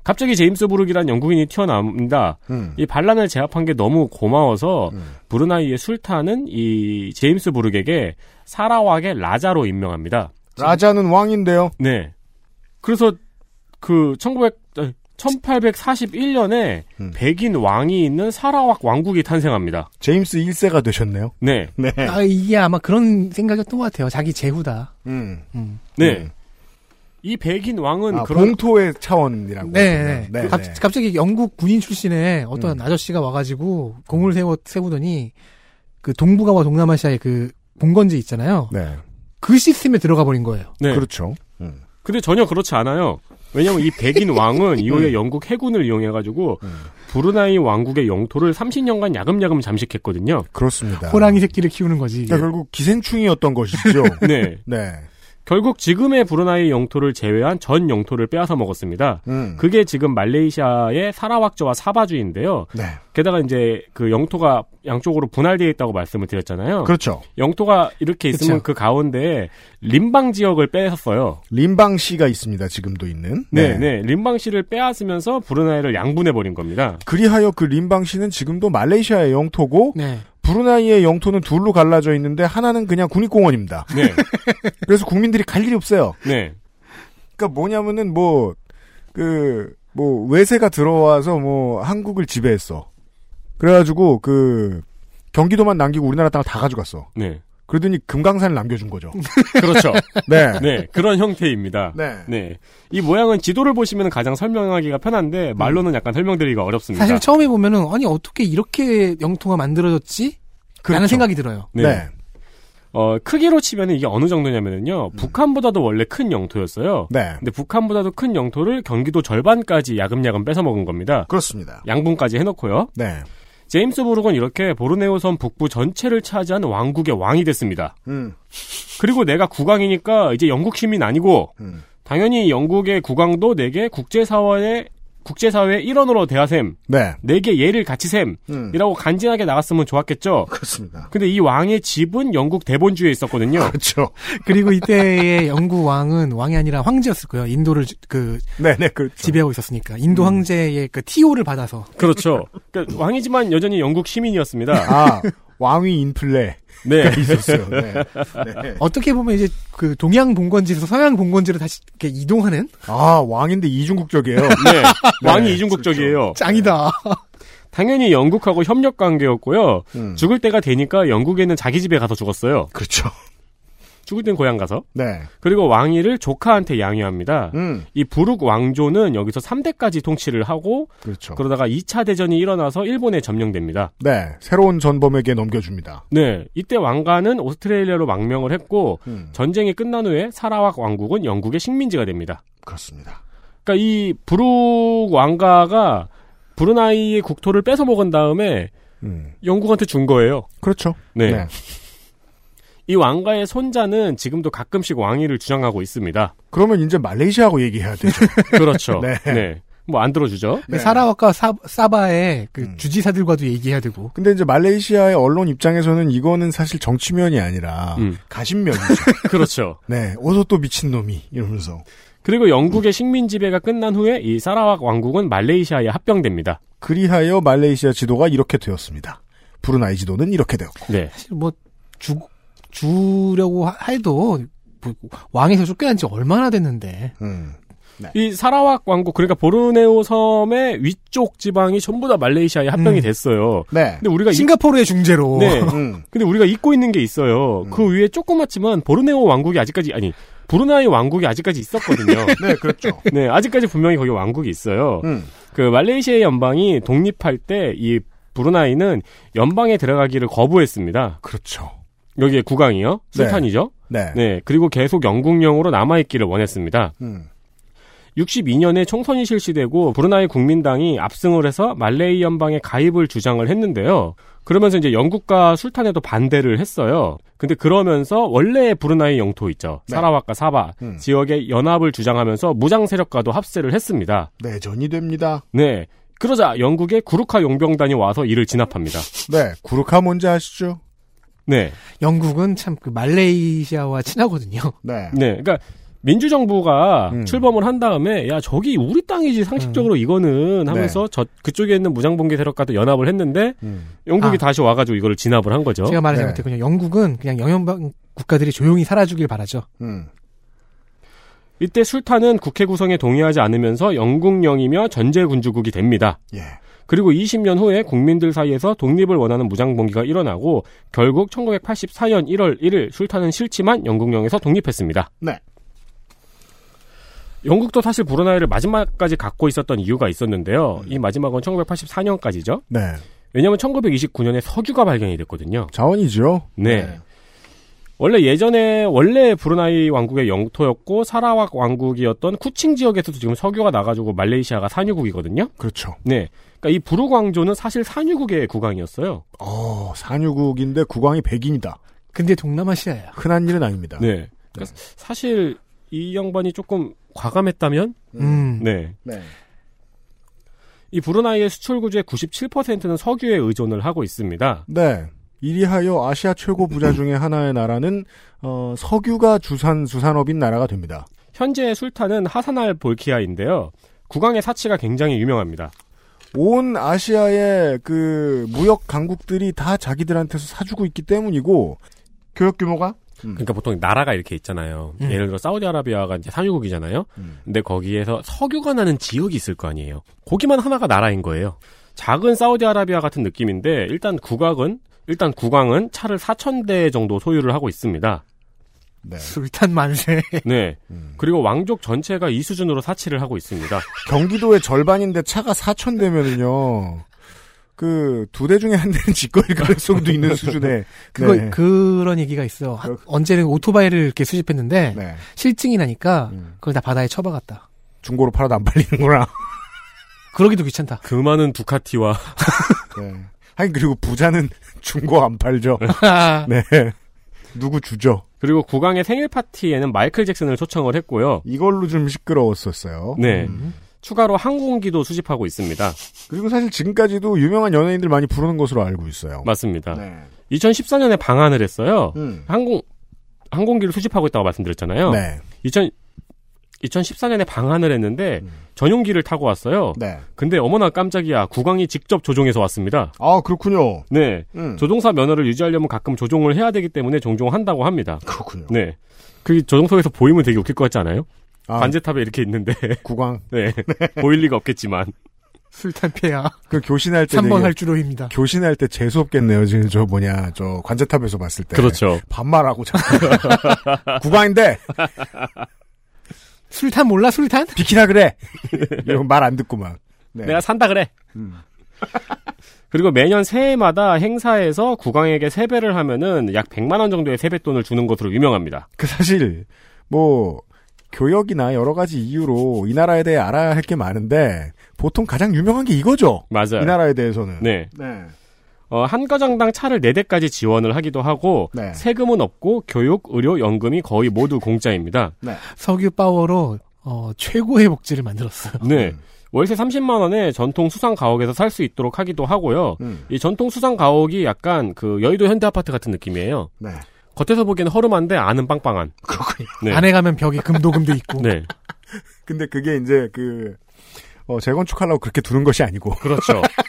갑자기 제임스 부룩이란 영국인이 튀어나옵니다. 음. 이 반란을 제압한 게 너무 고마워서 음. 브루나이의 술탄은 이 제임스 부룩에게 사라왁의 라자로 임명합니다. 라자는 왕인데요. 네. 그래서 그 1900, 1841년에 음. 백인 왕이 있는 사라왁 왕국이 탄생합니다. 제임스 1세가 되셨네요. 네. 네. 아, 이게 아마 그런 생각이었던 것 같아요. 자기 제후다. 음. 음. 네. 음. 이 백인 왕은 아, 그런 봉토의 차원이라고. 네, 하시네요. 네. 갑, 갑자기 영국 군인 출신의 어떤 음. 아저씨가 와가지고 공을 세워, 세우더니 그 동북아와 동남아시아의 그 봉건지 있잖아요. 네. 그 시스템에 들어가 버린 거예요. 네. 그렇죠. 음. 근데 전혀 그렇지 않아요. 왜냐면 이 백인 왕은 이후에 영국 해군을 이용해가지고 음. 브루나이 왕국의 영토를 30년간 야금야금 잠식했거든요. 그렇습니다. 호랑이 새끼를 키우는 거지. 그러니까 결국 기생충이었던 것이죠. 네. 네. 결국 지금의 브루나이 영토를 제외한 전 영토를 빼앗아 먹었습니다. 음. 그게 지금 말레이시아의 사라왁주와 사바주인데요. 네. 게다가 이제 그 영토가 양쪽으로 분할되어 있다고 말씀을 드렸잖아요. 그렇죠. 영토가 이렇게 있으면 그쵸. 그 가운데에 림방 지역을 빼앗았어요. 림방시가 있습니다. 지금도 있는. 네, 네. 림방시를 빼앗으면서 브루나이를 양분해 버린 겁니다. 그리하여 그 림방시는 지금도 말레이시아의 영토고 네. 브루나이의 영토는 둘로 갈라져 있는데 하나는 그냥 국립공원입니다. 네. 그래서 국민들이 갈 일이 없어요. 네. 그러니까 뭐냐면은 뭐 그 뭐 외세가 들어와서 뭐 한국을 지배했어. 그래가지고 그 경기도만 남기고 우리나라 땅을 다 가져갔어. 네. 그러더니 금강산을 남겨준 거죠. 그렇죠. 네. 네. 그런 형태입니다. 네. 네. 이 모양은 지도를 보시면 가장 설명하기가 편한데 말로는 약간 설명드리기가 어렵습니다. 사실 처음에 보면은 아니 어떻게 이렇게 영토가 만들어졌지? 라는 그렇죠. 생각이 들어요. 네. 네. 어, 크기로 치면 이게 어느 정도냐면요. 북한보다도 원래 큰 영토였어요. 네. 근데 북한보다도 큰 영토를 경기도 절반까지 야금야금 뺏어 먹은 겁니다. 그렇습니다. 양분까지 해놓고요. 네. 제임스 부룩은 이렇게 보르네오 섬 북부 전체를 차지한 왕국의 왕이 됐습니다. 음. 그리고 내가 국왕이니까 이제 영국 시민 아니고 음. 당연히 영국의 국왕도 내게 국제사회의 국제사회의 일원으로 대하셈, 네. 내게 예를 갖추셈 음. 이라고 간지나게 나갔으면 좋았겠죠. 그렇습니다. 근데 이 왕의 집은 영국 대본주에 있었거든요. 그렇죠. 그리고 이때의 영국 왕은 왕이 아니라 황제였을 거예요. 인도를 주- 그 네네 그렇죠. 지배하고 있었으니까 인도 황제의 그 티오를 받아서 그렇죠. 그러니까 왕이지만 여전히 영국 시민이었습니다. 아 왕위 인플레 네. 있었어요. 네. 네. 어떻게 보면 이제 그 동양 봉건지에서 서양 봉건지로 다시 이렇게 이동하는 아 왕인데 이중국적이에요. 네. 왕이 네, 이중국적이에요. 짱이다. 당연히 영국하고 협력 관계였고요. 음. 죽을 때가 되니까 영국에 있는 자기 집에 가서 죽었어요. 그렇죠. 죽을 땐 고향 가서. 네. 그리고 왕위를 조카한테 양위합니다. 음. 이 부룩 왕조는 여기서 3대까지 통치를 하고 그렇죠. 그러다가 2차 대전이 일어나서 일본에 점령됩니다. 네. 새로운 전범에게 넘겨줍니다. 네, 이때 왕가는 오스트레일리아로 망명을 했고 음. 전쟁이 끝난 후에 사라왁 왕국은 영국의 식민지가 됩니다. 그렇습니다. 그러니까 이 부룩 왕가가 브루나이의 국토를 뺏어 먹은 다음에 음. 영국한테 준 거예요. 그렇죠. 네. 네. 이 왕가의 손자는 지금도 가끔씩 왕위를 주장하고 있습니다. 그러면 이제 말레이시아하고 얘기해야 되죠. 그렇죠. 네. 네. 뭐 안 들어주죠. 네. 사라와카 사, 사바의 그 음. 주지사들과도 얘기해야 되고. 근데 이제 말레이시아의 언론 입장에서는 이거는 사실 정치면이 아니라 음. 가신면이죠. 그렇죠. 네, 어서 또 미친놈이 이러면서. 그리고 영국의 식민 지배가 끝난 후에 이 사라왁 왕국은 말레이시아에 합병됩니다. 그리하여 말레이시아 지도가 이렇게 되었습니다. 브루나이 지도는 이렇게 되었고. 네. 사실 뭐 주, 주려고 하- 해도 뭐 왕에서 쫓겨난 지 얼마나 됐는데. 음. 이 사라왁 왕국 그러니까 보르네오 섬의 위쪽 지방이 전부 다 말레이시아에 합병이 음. 됐어요. 네. 근데 우리가 이- 싱가포르의 중재로. 네. 음. 근데 우리가 잊고 있는 게 있어요. 음. 그 위에 조그맣지만 보르네오 왕국이 아직까지 아니 브루나이 왕국이 아직까지 있었거든요. 네, 그렇죠. 네, 아직까지 분명히 거기 왕국이 있어요. 음. 그 말레이시아 연방이 독립할 때 이 브루나이는 연방에 들어가기를 거부했습니다. 그렇죠. 여기에 국왕이요, 술탄이죠. 네. 네, 그리고 계속 영국령으로 남아있기를 원했습니다. 음. 62년에 총선이 실시되고 브루나이 국민당이 압승을 해서 말레이 연방에 가입을 주장을 했는데요. 그러면서 이제 영국과 술탄에도 반대를 했어요. 근데 그러면서 원래 브루나이 영토 있죠. 네. 사라와과 사바 음. 지역의 연합을 주장하면서 무장 세력과도 합세를 했습니다. 내전이 됩니다. 네. 그러자 영국의 구루카 용병단이 와서 이를 진압합니다. 네, 구르카 뭔지 아시죠? 네. 영국은 참 그 말레이시아와 친하거든요. 네. 네. 그러니까 민주정부가 음. 출범을 한 다음에 야 저기 우리 땅이지 상식적으로 이거는 하면서 저 그쪽에 있는 무장봉기 세력과도 연합을 했는데 음. 영국이 아. 다시 와가지고 이거를 진압을 한 거죠. 제가 말하지 네. 못했군요. 영국은 그냥 영연방 국가들이 조용히 살아주길 바라죠. 음. 이때 술탄은 국회 구성에 동의하지 않으면서 영국령이며 전제군주국이 됩니다. 예. 그리고 20년 후에 국민들 사이에서 독립을 원하는 무장봉기가 일어나고 결국 1984년 1월 1일 술탄은 싫지만 영국령에서 독립했습니다. 네. 영국도 사실 브루나이를 마지막까지 갖고 있었던 이유가 있었는데요. 이 마지막은 1984년까지죠. 네. 왜냐하면 1929년에 석유가 발견이 됐거든요. 자원이죠. 네. 원래 예전에 원래 브루나이 왕국의 영토였고 사라왁 왕국이었던 쿠칭 지역에서도 지금 석유가 나가지고 말레이시아가 산유국이거든요. 그렇죠. 네. 그러니까 이 부르 광조는 사실 산유국의 국왕이었어요. 어, 산유국인데 국왕이 백인이다. 근데 동남아시아야. 흔한 일은 아닙니다. 네. 그러니까 사실 이 양반이 조금 과감했다면, 음. 네. 네. 이 브루나이의 수출 구조의 97%는 석유에 의존을 하고 있습니다. 네. 이리하여 아시아 최고 부자 중의 하나의 나라는 어, 석유가 주산 수산업인 나라가 됩니다. 현재 술탄은 하사날 볼키아인데요. 국왕의 사치가 굉장히 유명합니다. 온 아시아의 그 무역 강국들이 다 자기들한테서 사주고 있기 때문이고 교역 규모가 그러니까 보통 나라가 이렇게 있잖아요. 음. 예를 들어 사우디아라비아가 이제 산유국이잖아요. 음. 근데 거기에서 석유가 나는 지역이 있을 거 아니에요. 거기만 하나가 나라인 거예요. 작은 사우디아라비아 같은 느낌인데 일단 국왕은 일단 국왕은 차를 4천 대 정도 소유를 하고 있습니다. 네. 술탄 만세. 네. 음. 그리고 왕족 전체가 이 수준으로 사치를 하고 있습니다. 경기도의 절반인데 차가 4천 대면은요. 그 두 대 중에 한 대는 직거일 가능성도 있는 수준의 그거 네. 그런 얘기가 있어. 한- 언제는 오토바이를 이렇게 수집했는데 네. 실증이 나니까 음. 그걸 다 바다에 처박았다. 중고로 팔아도 안 팔리는구나. 그러기도 귀찮다. 그 많은 두카티와 네. 하긴 그리고 부자는 중고 안 팔죠. 네. 누구 주죠? 그리고 국왕의 생일 파티에는 마이클 잭슨을 초청을 했고요. 이걸로 좀 시끄러웠었어요. 네. 음. 추가로 항공기도 수집하고 있습니다. 그리고 사실 지금까지도 유명한 연예인들 많이 부르는 것으로 알고 있어요. 맞습니다. 네. 2014년에 방한을 했어요. 음. 항공 항공기를 수집하고 있다고 말씀드렸잖아요. 네. 2000 2014년에 방한을 했는데 음. 전용기를 타고 왔어요. 네. 근데 어머나 깜짝이야. 국왕이 직접 조종해서 왔습니다. 아, 그렇군요. 네. 음. 조종사 면허를 유지하려면 가끔 조종을 해야 되기 때문에 종종 한다고 합니다. 그렇군요. 네. 그 조종석에서 보이면 되게 웃길 것 같지 않아요? 아, 관제탑에 이렇게 있는데. 국왕. 네. 보일 리가 없겠지만. 술탄 폐야. 그 교신할 때 3번 되게 할 줄로입니다. 교신할 때 재수 없겠네요. 지금 저 뭐냐, 저 관제탑에서 봤을 때. 그렇죠. 반말하고 자꾸. 국왕인데 술탄 몰라 술탄? 비키나 그래. 이런 말 안 듣고만. 네. 내가 산다 그래. 음. 그리고 매년 새해마다 행사에서 국왕에게 세배를 하면은 약 100만 원 정도의 세뱃돈을 주는 것으로 유명합니다. 그 사실 뭐 교역이나 여러 가지 이유로 이 나라에 대해 알아야 할 게 많은데 보통 가장 유명한 게 이거죠. 맞아요. 이 나라에 대해서는. 네. 네. 어, 한 가정당 차를 4대까지 지원을 하기도 하고 네. 세금은 없고 교육, 의료, 연금이 거의 모두 공짜입니다. 석유 파워로 어, 최고의 복지를 만들었어요. 네. 월세 30만 원에 전통 수상 가옥에서 살 수 있도록 하기도 하고요. 음. 이 전통 수상 가옥이 약간 그 여의도 현대 아파트 같은 느낌이에요. 네. 겉에서 보기에는 허름한데 안은 빵빵한. 그렇군요. 네. 안에 가면 벽이 금도금도 있고. 네. 근데 그게 이제 그 어, 재건축하려고 그렇게 두는 것이 아니고. 그렇죠.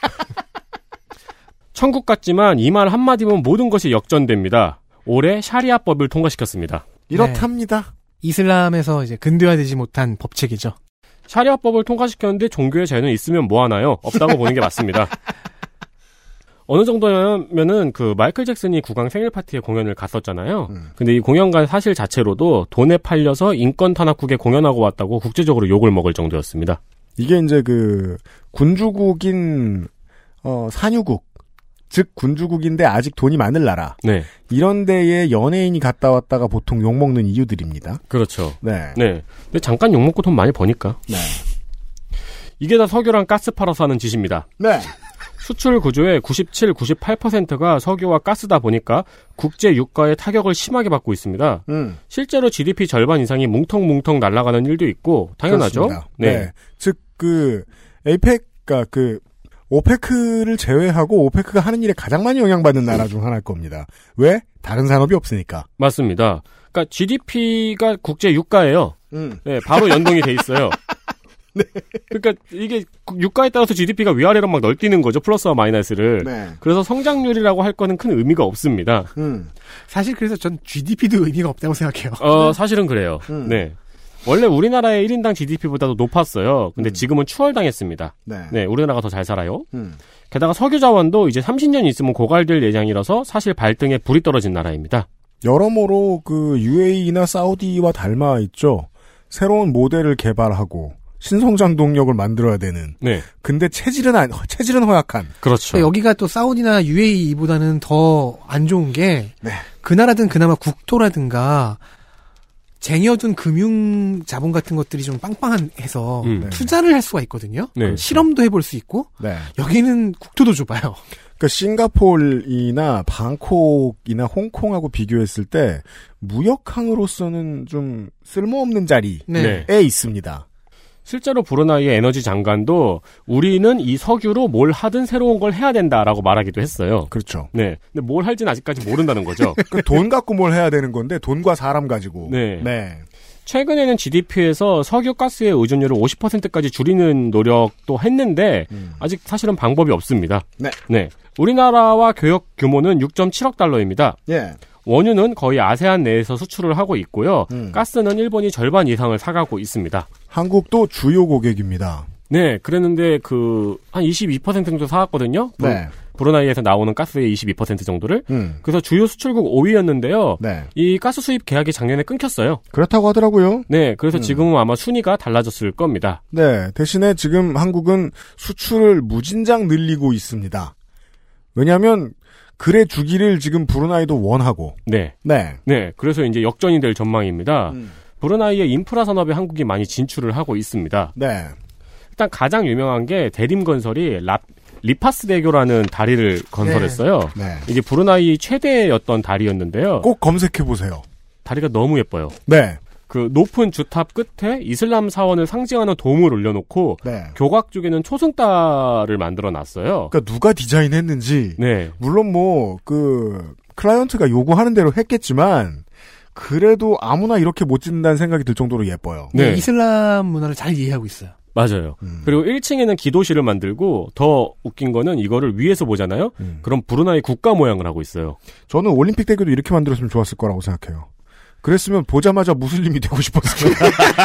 천국 같지만 이 말 한마디면 모든 것이 역전됩니다. 올해 샤리아법을 통과시켰습니다. 이렇답니다. 이슬람에서 이제 근대화되지 못한 법칙이죠. 샤리아법을 통과시켰는데 종교의 자유는 있으면 뭐 하나요? 없다고 보는 게 맞습니다. 어느 정도면은 그 마이클 잭슨이 국왕 생일 파티에 공연을 갔었잖아요. 근데 이 공연관 사실 자체로도 돈에 팔려서 인권 탄압국에 공연하고 왔다고 국제적으로 욕을 먹을 정도였습니다. 이게 이제 그 군주국인 어, 산유국 즉 군주국인데 아직 돈이 많을 나라 네, 이런 데에 연예인이 갔다 왔다가 보통 욕 먹는 이유들입니다. 그렇죠. 네. 네. 근데 잠깐 욕 먹고 돈 많이 버니까. 네. 이게 다 석유랑 가스 팔아서 하는 짓입니다. 네. 수출 구조의 97, 98%가 석유와 가스다 보니까 국제 유가의 타격을 심하게 받고 있습니다. 음. 실제로 GDP 절반 이상이 뭉텅뭉텅 날아가는 일도 있고 당연하죠. 그렇습니다. 네. 즉그 에이펙가 그 오페크를 제외하고 오페크가 하는 일에 가장 많이 영향받는 나라 중 하나일 겁니다. 왜? 다른 산업이 없으니까. 맞습니다. 그러니까 GDP가 국제 유가예요. 음. 네, 바로 연동이 돼 있어요. 그러니까 이게 유가에 따라서 GDP가 위아래로 막 널뛰는 거죠. 플러스와 마이너스를. 네. 그래서 성장률이라고 할 거는 큰 의미가 없습니다. 음. 사실 그래서 전 GDP도 의미가 없다고 생각해요. 어, 사실은 그래요. 음. 네. 원래 우리나라의 1인당 GDP보다도 높았어요. 근데 지금은 추월당했습니다. 네. 네, 우리나라가 더 잘 살아요. 음. 게다가 석유 자원도 이제 30년 있으면 고갈될 예정이라서 사실 발등에 불이 떨어진 나라입니다. 여러모로 그 UAE나 사우디와 닮아 있죠. 새로운 모델을 개발하고 신성장 동력을 만들어야 되는. 네. 근데 체질은 안, 체질은 허약한. 그렇죠. 그러니까 여기가 또 사우디나 UAE보다는 더 안 좋은 게 네. 그 나라든 그나마 국토라든가 쟁여둔 금융 자본 같은 것들이 좀 빵빵해서 음. 투자를 할 수가 있거든요. 네. 실험도 해볼 수 있고 네. 여기는 국토도 좁아요. 그러니까 싱가폴이나 방콕이나 홍콩하고 비교했을 때 무역항으로서는 좀 쓸모없는 자리에 네. 있습니다. 실제로 브루나이의 에너지 장관도 우리는 이 석유로 뭘 하든 새로운 걸 해야 된다라고 말하기도 했어요. 그렇죠. 네. 근데 뭘 할지는 아직까지 모른다는 거죠. 그돈 갖고 뭘 해야 되는 건데 돈과 사람 가지고. 네. 네. 최근에는 GDP에서 석유 가스의 의존율을 50%까지 줄이는 노력도 했는데 음. 아직 사실은 방법이 없습니다. 네. 우리나라와 교역 규모는 6.7억 달러입니다. 예. 원유는 거의 아세안 내에서 수출을 하고 있고요. 음. 가스는 일본이 절반 이상을 사가고 있습니다. 한국도 주요 고객입니다. 네, 그랬는데 그 한 22% 정도 사왔거든요. 네. 브루나이에서 나오는 가스의 22% 정도를. 음. 그래서 주요 수출국 5위였는데요. 네. 이 가스 수입 계약이 작년에 끊겼어요. 그렇다고 하더라고요. 네, 그래서 음. 지금은 아마 순위가 달라졌을 겁니다. 네. 대신에 지금 한국은 수출을 무진장 늘리고 있습니다. 왜냐하면 그래 주기를 지금 브루나이도 원하고. 네. 네. 네, 그래서 이제 역전이 될 전망입니다. 음. 브루나이의 인프라 산업에 한국이 많이 진출을 하고 있습니다. 네. 일단 가장 유명한 게 대림건설이 라, 리파스 대교라는 다리를 건설했어요. 네. 이게 브루나이 최대였던 다리였는데요. 꼭 검색해 보세요. 다리가 너무 예뻐요. 네. 그 높은 주탑 끝에 이슬람 사원을 상징하는 돔을 올려놓고 네. 교각 쪽에는 초승달을 만들어 놨어요. 그러니까 누가 디자인했는지 네. 물론 뭐 그 클라이언트가 요구하는 대로 했겠지만 그래도 아무나 이렇게 못 짓는다는 생각이 들 정도로 예뻐요. 네. 이슬람 문화를 잘 이해하고 있어요. 맞아요. 음. 그리고 1층에는 기도실을 만들고 더 웃긴 거는 이거를 위에서 보잖아요. 음. 그럼 브루나이 국가 모양을 하고 있어요. 저는 올림픽 대교도 이렇게 만들었으면 좋았을 거라고 생각해요. 그랬으면 보자마자 무슬림이 되고 싶었어요.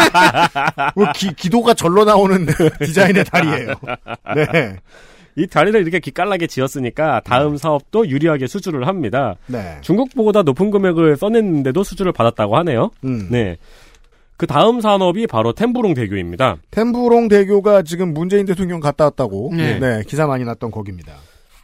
뭐 기, 기도가 절로 나오는 디자인의 다리예요. 네. 이 다리를 이렇게 기깔나게 지었으니까 다음 사업도 유리하게 수주를 합니다. 네. 중국보다 높은 금액을 써냈는데도 수주를 받았다고 하네요. 음. 네. 그 다음 산업이 바로 템부롱 대교입니다. 템부롱 대교가 지금 문재인 대통령 갔다 왔다고 네. 네, 기사 많이 났던 거기입니다.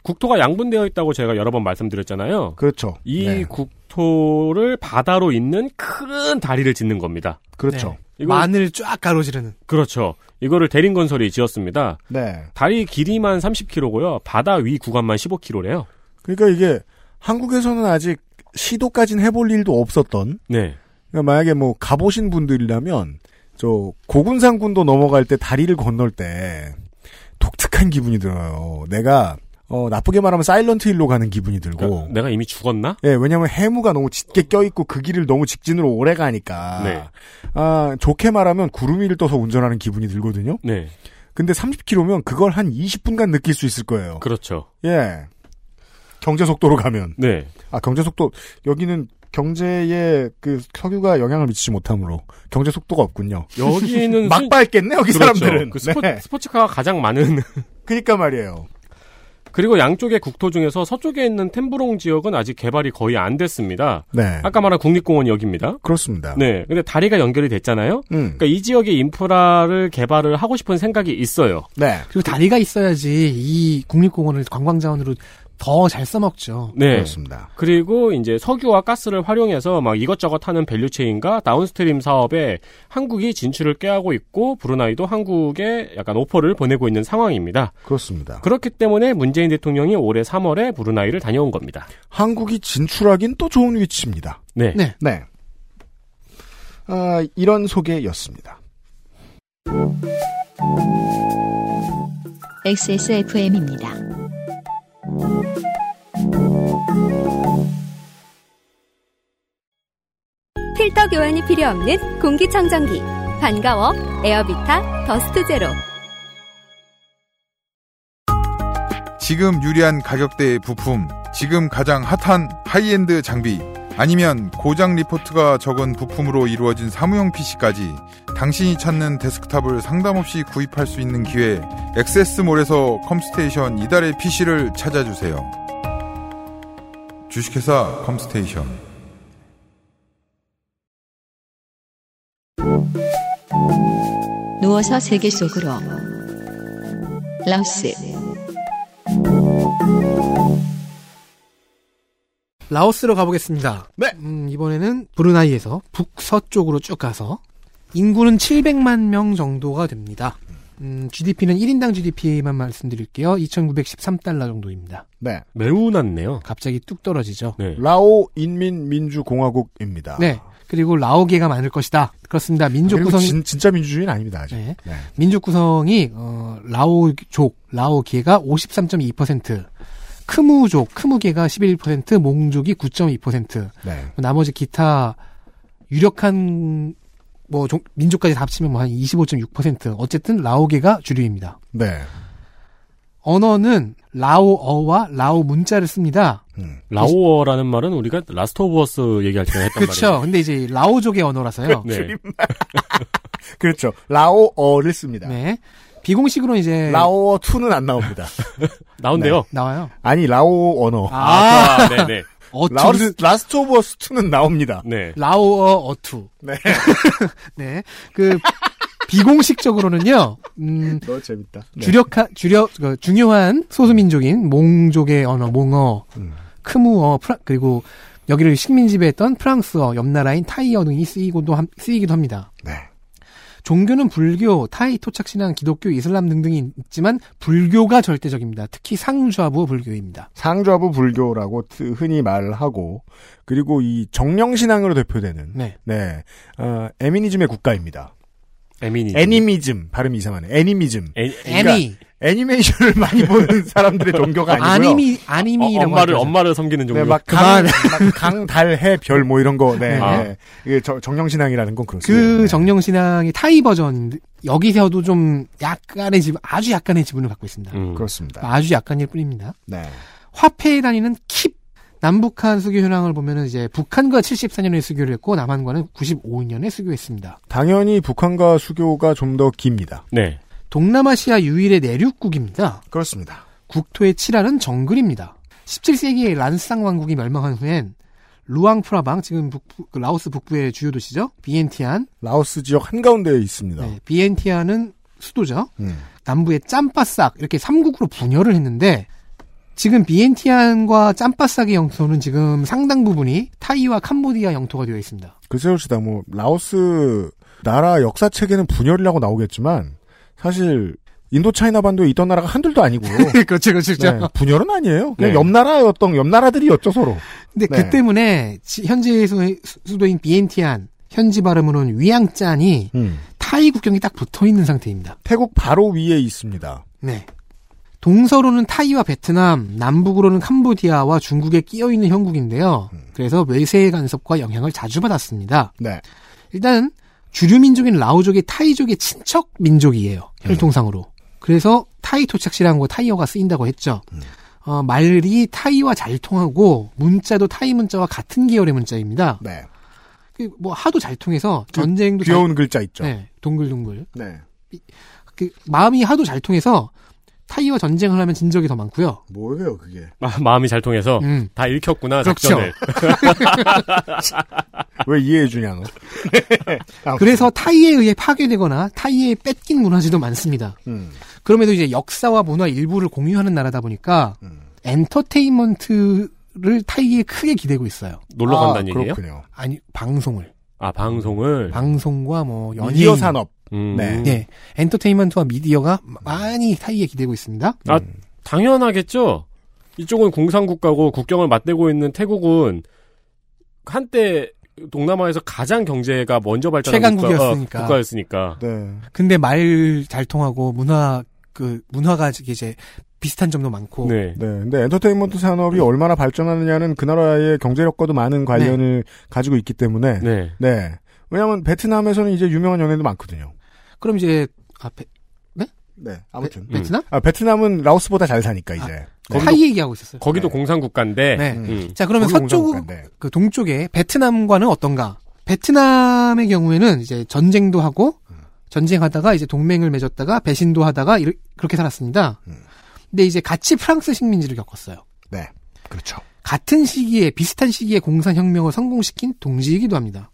국토가 양분되어 있다고 제가 여러 번 말씀드렸잖아요. 그렇죠. 이 네. 국토를 바다로 잇는 큰 다리를 짓는 겁니다. 그렇죠. 네. 이거 만을 쫙 가로지르는. 그렇죠. 이거를 대림건설이 지었습니다. 네. 다리 길이만 30km고요. 바다 위 구간만 15km래요. 그러니까 이게 한국에서는 아직 시도까지는 해볼 일도 없었던 네. 그러니까 만약에 뭐 가보신 분들이라면 저 고군산군도 넘어갈 때 다리를 건널 때 독특한 기분이 들어요. 내가 어, 나쁘게 말하면 사일런트 힐로 가는 기분이 들고. 그러니까 내가 이미 죽었나? 예, 왜냐면 해무가 너무 짙게 껴있고 그 길을 너무 직진으로 오래 가니까. 네. 아, 좋게 말하면 구름 위를 떠서 운전하는 기분이 들거든요. 네. 근데 30km면 그걸 한 20분간 느낄 수 있을 거예요. 그렇죠. 예. 경제 속도로 가면. 네. 아, 경제 속도, 여기는 경제에 그 석유가 영향을 미치지 못하므로 경제 속도가 없군요. 여기는 막 순- 밟겠네, 여기 그렇죠. 사람들은. 그 스포, 네. 스포츠카가 가장 많은. 그니까 말이에요. 그리고 양쪽의 국토 중에서 서쪽에 있는 템브롱 지역은 아직 개발이 거의 안 됐습니다. 네. 아까 말한 국립공원이 여기입니다. 그렇습니다. 네. 근데 다리가 연결이 됐잖아요. 음. 그러니까 이 지역의 인프라를 개발을 하고 싶은 생각이 있어요. 네. 그리고 다리가 있어야지 이 국립공원을 관광자원으로 더 잘 써먹죠. 네. 그렇습니다. 그리고 이제 석유와 가스를 활용해서 막 이것저것 하는 value chain과 downstream 사업에 한국이 진출을 꾀하고 있고 브루나이도 한국에 약간 오퍼를 보내고 있는 상황입니다. 그렇습니다. 그렇기 때문에 문재인 대통령이 올해 3월에 브루나이를 다녀온 겁니다. 한국이 진출하긴 또 좋은 위치입니다. 네. 네. 네. 아, 이런 소개였습니다. XSFM입니다. 필터 교환이 필요 없는 공기청정기. 반가워 에어비타 더스트 제로. 지금 유리한 가격대의 부품, 지금 가장 핫한 하이엔드 장비, 아니면 고장 리포트가 적은 부품으로 이루어진 사무용 PC까지 당신이 찾는 데스크탑을 상담 없이 구입할 수 있는 기회, 액세스몰에서 컴스테이션 이달의 PC를 찾아주세요. 주식회사 컴스테이션. 누워서 세계 속으로 라오스 라오스로 가보겠습니다. 네. 음, 이번에는 브루나이에서 북서쪽으로 쭉 가서 인구는 700만 명 정도가 됩니다. 음, GDP는 1인당 GDP만 말씀드릴게요. 2,913달러 정도입니다. 네. 매우 낮네요. 갑자기 뚝 떨어지죠. 네. 라오 인민민주공화국입니다. 네. 그리고 라오계가 많을 것이다. 그렇습니다. 민족 구성 진, 진짜 민주주의는 아닙니다. 아직. 네. 네. 민족 구성이 어, 라오족, 라오계가 53.2%, 크무족, 크무계가 11%, 몽족이 9.2%. 네. 나머지 기타 유력한 뭐 종- 민족까지 다 합치면 뭐 한 25.6%. 어쨌든 라오계가 주류입니다. 네. 언어는 라오어와 라오 문자를 씁니다. 음. 라오어라는 말은 우리가 Last of Us 얘기할 때 했던 그렇죠. 근데 이제 라오족의 언어라서요. 말이에요. 네. 그렇죠. 라오어를 씁니다. 네. 비공식으로 이제 라오어 2는 안 나옵니다. 나온대요. 나와요. 아니, 라오 언어. 아, 아, 네네. 어투 라오스, Last of Us 2는 나옵니다. 네. 라오어 어투. 네. 네. 그 비공식적으로는요. 음, 너무 재밌다. 네. 주력한 주력 그 중요한 소수민족인 몽족의 언어 몽어, 음. 크무어 프라, 그리고 여기를 식민지배했던 프랑스어, 옆 나라인 타이어 등이 쓰이고도 함- 쓰이기도 합니다. 네. 종교는 불교, 타이 토착 신앙, 기독교, 이슬람 등등이 있지만 불교가 절대적입니다. 특히 상좌부 불교입니다. 상좌부 불교라고 트- 흔히 말을 하고, 그리고 이 정령 신앙으로 대표되는, 네. 네, 어, 에미니즘의 국가입니다. 애미니. 애니미즘, 발음이 이상하네. 애니미즘. 애, 애니, 애니메이션을 많이 보는 사람들의 종교가 아니고요. 아니미, 어, 아니미라고 엄마를 하죠. 엄마를 섬기는 종류. 네, 막 그만. 강, 막 강, 달, 해, 별, 뭐 이런 거, 네. 아. 네. 이게 저- 정령신앙이라는 건 그렇습니다. 그 네. 정령신앙의 타이 버전 여기서도 좀 약간의 지 아주 약간의 지분을 갖고 있습니다. 음. 그렇습니다. 아주 약간일 뿐입니다. 네. 화폐에 다니는 킵 남북한 수교 현황을 보면은 이제 북한과 74년에 수교를 했고 남한과는 95년에 수교했습니다. 당연히 북한과 수교가 좀 더 깁니다. 네. 동남아시아 유일의 내륙국입니다. 그렇습니다. 국토의 칠할은 정글입니다. 17세기에 란쌍 왕국이 멸망한 후엔 루앙프라방 지금 북부, 그 라오스 북부의 주요 도시죠. 비엔티안. 라오스 지역 한가운데에 있습니다. 네, 비엔티안은 수도죠. 음. 남부의 짬바싹 이렇게 삼국으로 분열을 했는데 지금 비엔티안과 짬바싹의 영토는 지금 상당 부분이 타이와 캄보디아 영토가 되어 있습니다. 글쎄요, 시다 뭐 라오스 나라 역사책에는 분열이라고 나오겠지만 사실 인도 차이나 반도에 있던 나라가 한둘도 아니고 그렇죠, 그렇죠. 네, 분열은 아니에요. 그냥 네. 옆 나라였던 옆 나라들이었죠 서로. 근데 네. 그 때문에 지- 현재 수- 수도인 비엔티안 현지 발음으로는 위양짠이 음. 타이 국경이 딱 붙어 있는 상태입니다. 태국 바로 위에 있습니다. 네. 동서로는 타이와 베트남, 남북으로는 캄보디아와 중국에 끼어 있는 형국인데요. 그래서 외세의 간섭과 영향을 자주 받았습니다. 네. 일단 주류 민족인 라오족이 타이족의 친척 민족이에요. 혈통상으로. 그래서 타이 토착시라는 타이어가 쓰인다고 했죠. 어, 말이 타이와 잘 통하고 문자도 타이 문자와 같은 계열의 문자입니다. 네. 그뭐 하도 잘 통해서 전쟁도 귀여운 잘, 글자 있죠. 네, 동글동글. 네. 그 마음이 하도 잘 통해서 타이와 전쟁을 하면 진 적이 더 많고요. 뭐예요, 그게? 마, 마음이 잘 통해서 음. 다 읽혔구나 그렇죠. 작전을. 왜 이해해 주냐, 너? 아무튼. 그래서 타이에 의해 파괴되거나 타이에 뺏긴 문화재도 많습니다. 음. 그럼에도 이제 역사와 문화 일부를 공유하는 나라다 보니까 음. 엔터테인먼트를 타이에 크게 기대고 있어요. 놀러 아, 간다는 얘기예요? 그렇군요. 아니 방송을 아 방송을. 방송과 뭐 연예인 미디어 산업. 음. 네. 네 엔터테인먼트와 미디어가 많이 타이에 기대고 있습니다. 아 음. 당연하겠죠. 이쪽은 공산국가고 국경을 맞대고 있는 태국은 한때 동남아에서 가장 경제가 먼저 발전한 최강국이었으니까. 국가, 였으니까 네. 근데 말 잘 통하고 문화 그 문화가 이제 비슷한 점도 많고 네. 네. 근데 엔터테인먼트 산업이 얼마나 발전하느냐는 그 나라의 경제력과도 많은 관련을 가지고 있기 때문에. 네. 네. 왜냐하면 베트남에서는 이제 유명한 연예인도 많거든요. 그럼 이제 아, 베, 네. 아무튼. 베, 트남 아, 베트남은 라오스보다 잘 사니까 이제. 네. 타이 얘기하고 있었어요. 거기도 네. 공산 국가인데. 네. 음. 자 그러면 서쪽. 그 동쪽에 베트남과는 어떤가? 베트남의 경우에는 이제 전쟁도 하고 전쟁하다가 이제 동맹을 맺었다가 배신도 하다가 이르, 그렇게 살았습니다. 음. 근데 이제 같이 프랑스 식민지를 겪었어요. 네. 그렇죠. 같은 시기에 비슷한 시기에 공산혁명을 성공시킨 동지이기도 합니다.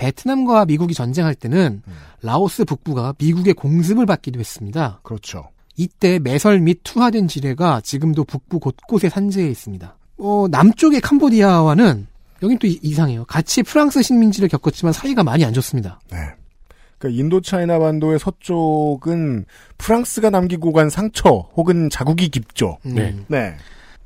베트남과 미국이 전쟁할 때는 음. 라오스 북부가 미국의 공습을 받기도 했습니다. 그렇죠. 이때 매설 및 투하된 지뢰가 지금도 북부 곳곳에 산재해 있습니다. 어, 남쪽의 캄보디아와는 여긴 또 이- 이상해요. 같이 프랑스 식민지를 겪었지만 사이가 많이 안 좋습니다. 네. 그러니까 인도차이나 반도의 서쪽은 프랑스가 남기고 간 상처 혹은 자국이 깊죠. 음, 네. 네.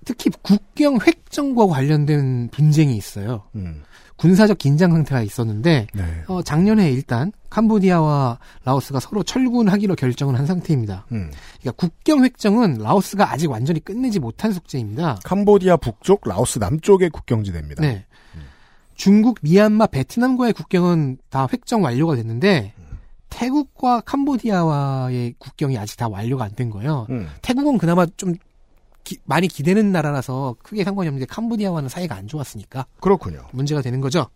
특히 국경 획정과 관련된 분쟁이 있어요. 음. 군사적 긴장 상태가 있었는데 네. 어, 작년에 일단 캄보디아와 라오스가 서로 철군하기로 결정을 한 상태입니다. 음. 그러니까 국경 획정은 라오스가 아직 완전히 끝내지 못한 숙제입니다. 캄보디아 북쪽, 라오스 남쪽의 국경지대입니다. 네. 중국, 미얀마, 베트남과의 국경은 다 획정 완료가 됐는데 태국과 캄보디아와의 국경이 아직 다 완료가 안 된 거예요. 음. 태국은 그나마 좀 기- 많이 기대는 나라라서 크게 상관이 없는데 캄보디아와는 사이가 안 좋았으니까 그렇군요. 문제가 되는 거죠.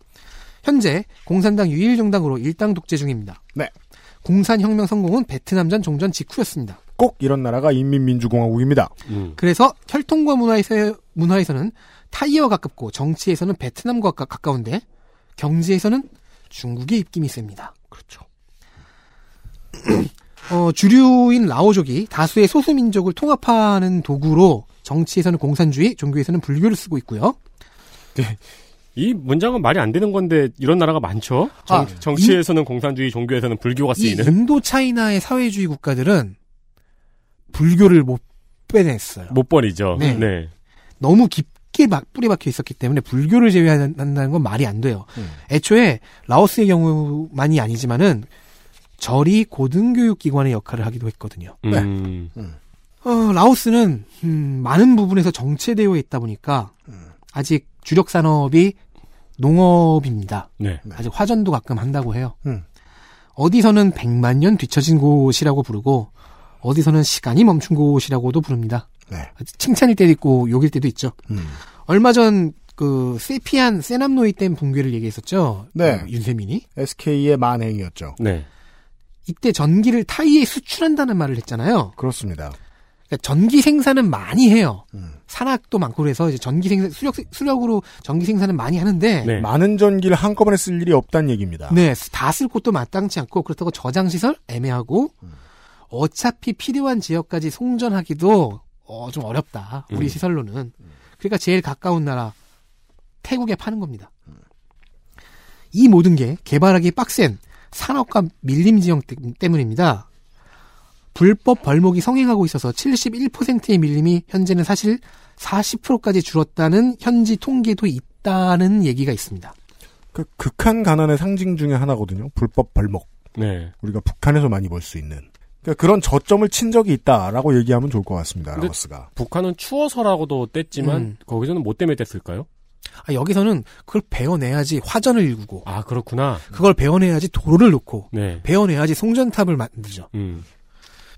현재 공산당 유일 정당으로 일당 독재 중입니다. 네. 공산혁명 성공은 베트남전 종전 직후였습니다. 꼭 이런 나라가 인민민주공화국입니다. 음. 그래서 혈통과 문화에서, 문화에서는 타이와 가깝고 정치에서는 베트남과 가- 가까운데 경제에서는 중국의 입김이 셉니다. 그렇죠. 어, 주류인 라오족이 다수의 소수민족을 통합하는 도구로 정치에서는 공산주의, 종교에서는 불교를 쓰고 있고요. 이 문장은 말이 안 되는 건데 이런 나라가 많죠. 정, 아, 정치에서는 공산주의, 종교에서는 불교가 이 쓰이는. 인도 차이나의 사회주의 국가들은 불교를 못 빼냈어요. 못 버리죠. 네. 네. 너무 깊게 막 뿌리 박혀 있었기 때문에 불교를 제외한다는 건 말이 안 돼요. 음. 애초에 라오스의 경우만이 아니지만은 절이 고등교육기관의 역할을 하기도 했거든요. 음. 어, 라오스는 음, 많은 부분에서 정체되어 있다 보니까 아직 주력 산업이 농업입니다. 네. 아직 화전도 가끔 한다고 해요. 음. 어디서는 100만 년 뒤처진 곳이라고 부르고 어디서는 시간이 멈춘 곳이라고도 부릅니다. 네. 칭찬일 때도 있고 욕일 때도 있죠. 음. 얼마 전 그 세피안 세남노이 댐 붕괴를 얘기했었죠. 네. 어, 윤세민이 SK의 만행이었죠. 네. 이때 전기를 타이에 수출한다는 말을 했잖아요. 그렇습니다. 그러니까 전기 생산은 많이 해요. 음. 산악도 많고 그래서 이제 전기 생산 수력 수력으로 전기 생산은 많이 하는데 네. 많은 전기를 한꺼번에 쓸 일이 없다는 얘기입니다. 네, 다 쓸 곳도 마땅치 않고 그렇다고 저장 시설 애매하고 어차피 필요한 지역까지 송전하기도 어, 좀 어렵다. 우리 음. 시설로는. 그러니까 제일 가까운 나라 태국에 파는 겁니다. 이 모든 게 개발하기 빡센 산업과 밀림 지형 때- 때문입니다. 불법 벌목이 성행하고 있어서 71%의 밀림이 현재는 사실 40%까지 줄었다는 현지 통계도 있다는 얘기가 있습니다. 그 극한 가난의 상징 중에 하나거든요. 불법 벌목. 네. 우리가 북한에서 많이 볼 수 있는. 그러니까 그런 저점을 친 적이 있다라고 얘기하면 좋을 것 같습니다. 라오스가. 북한은 추워서라고도 뗐지만 음. 거기서는 뭐 때문에 뗐을까요? 아, 여기서는 그걸 배워내야지 화전을 일구고 아 그렇구나. 그걸 배워내야지 도로를 놓고 네. 배워내야지 송전탑을 만들죠. 음.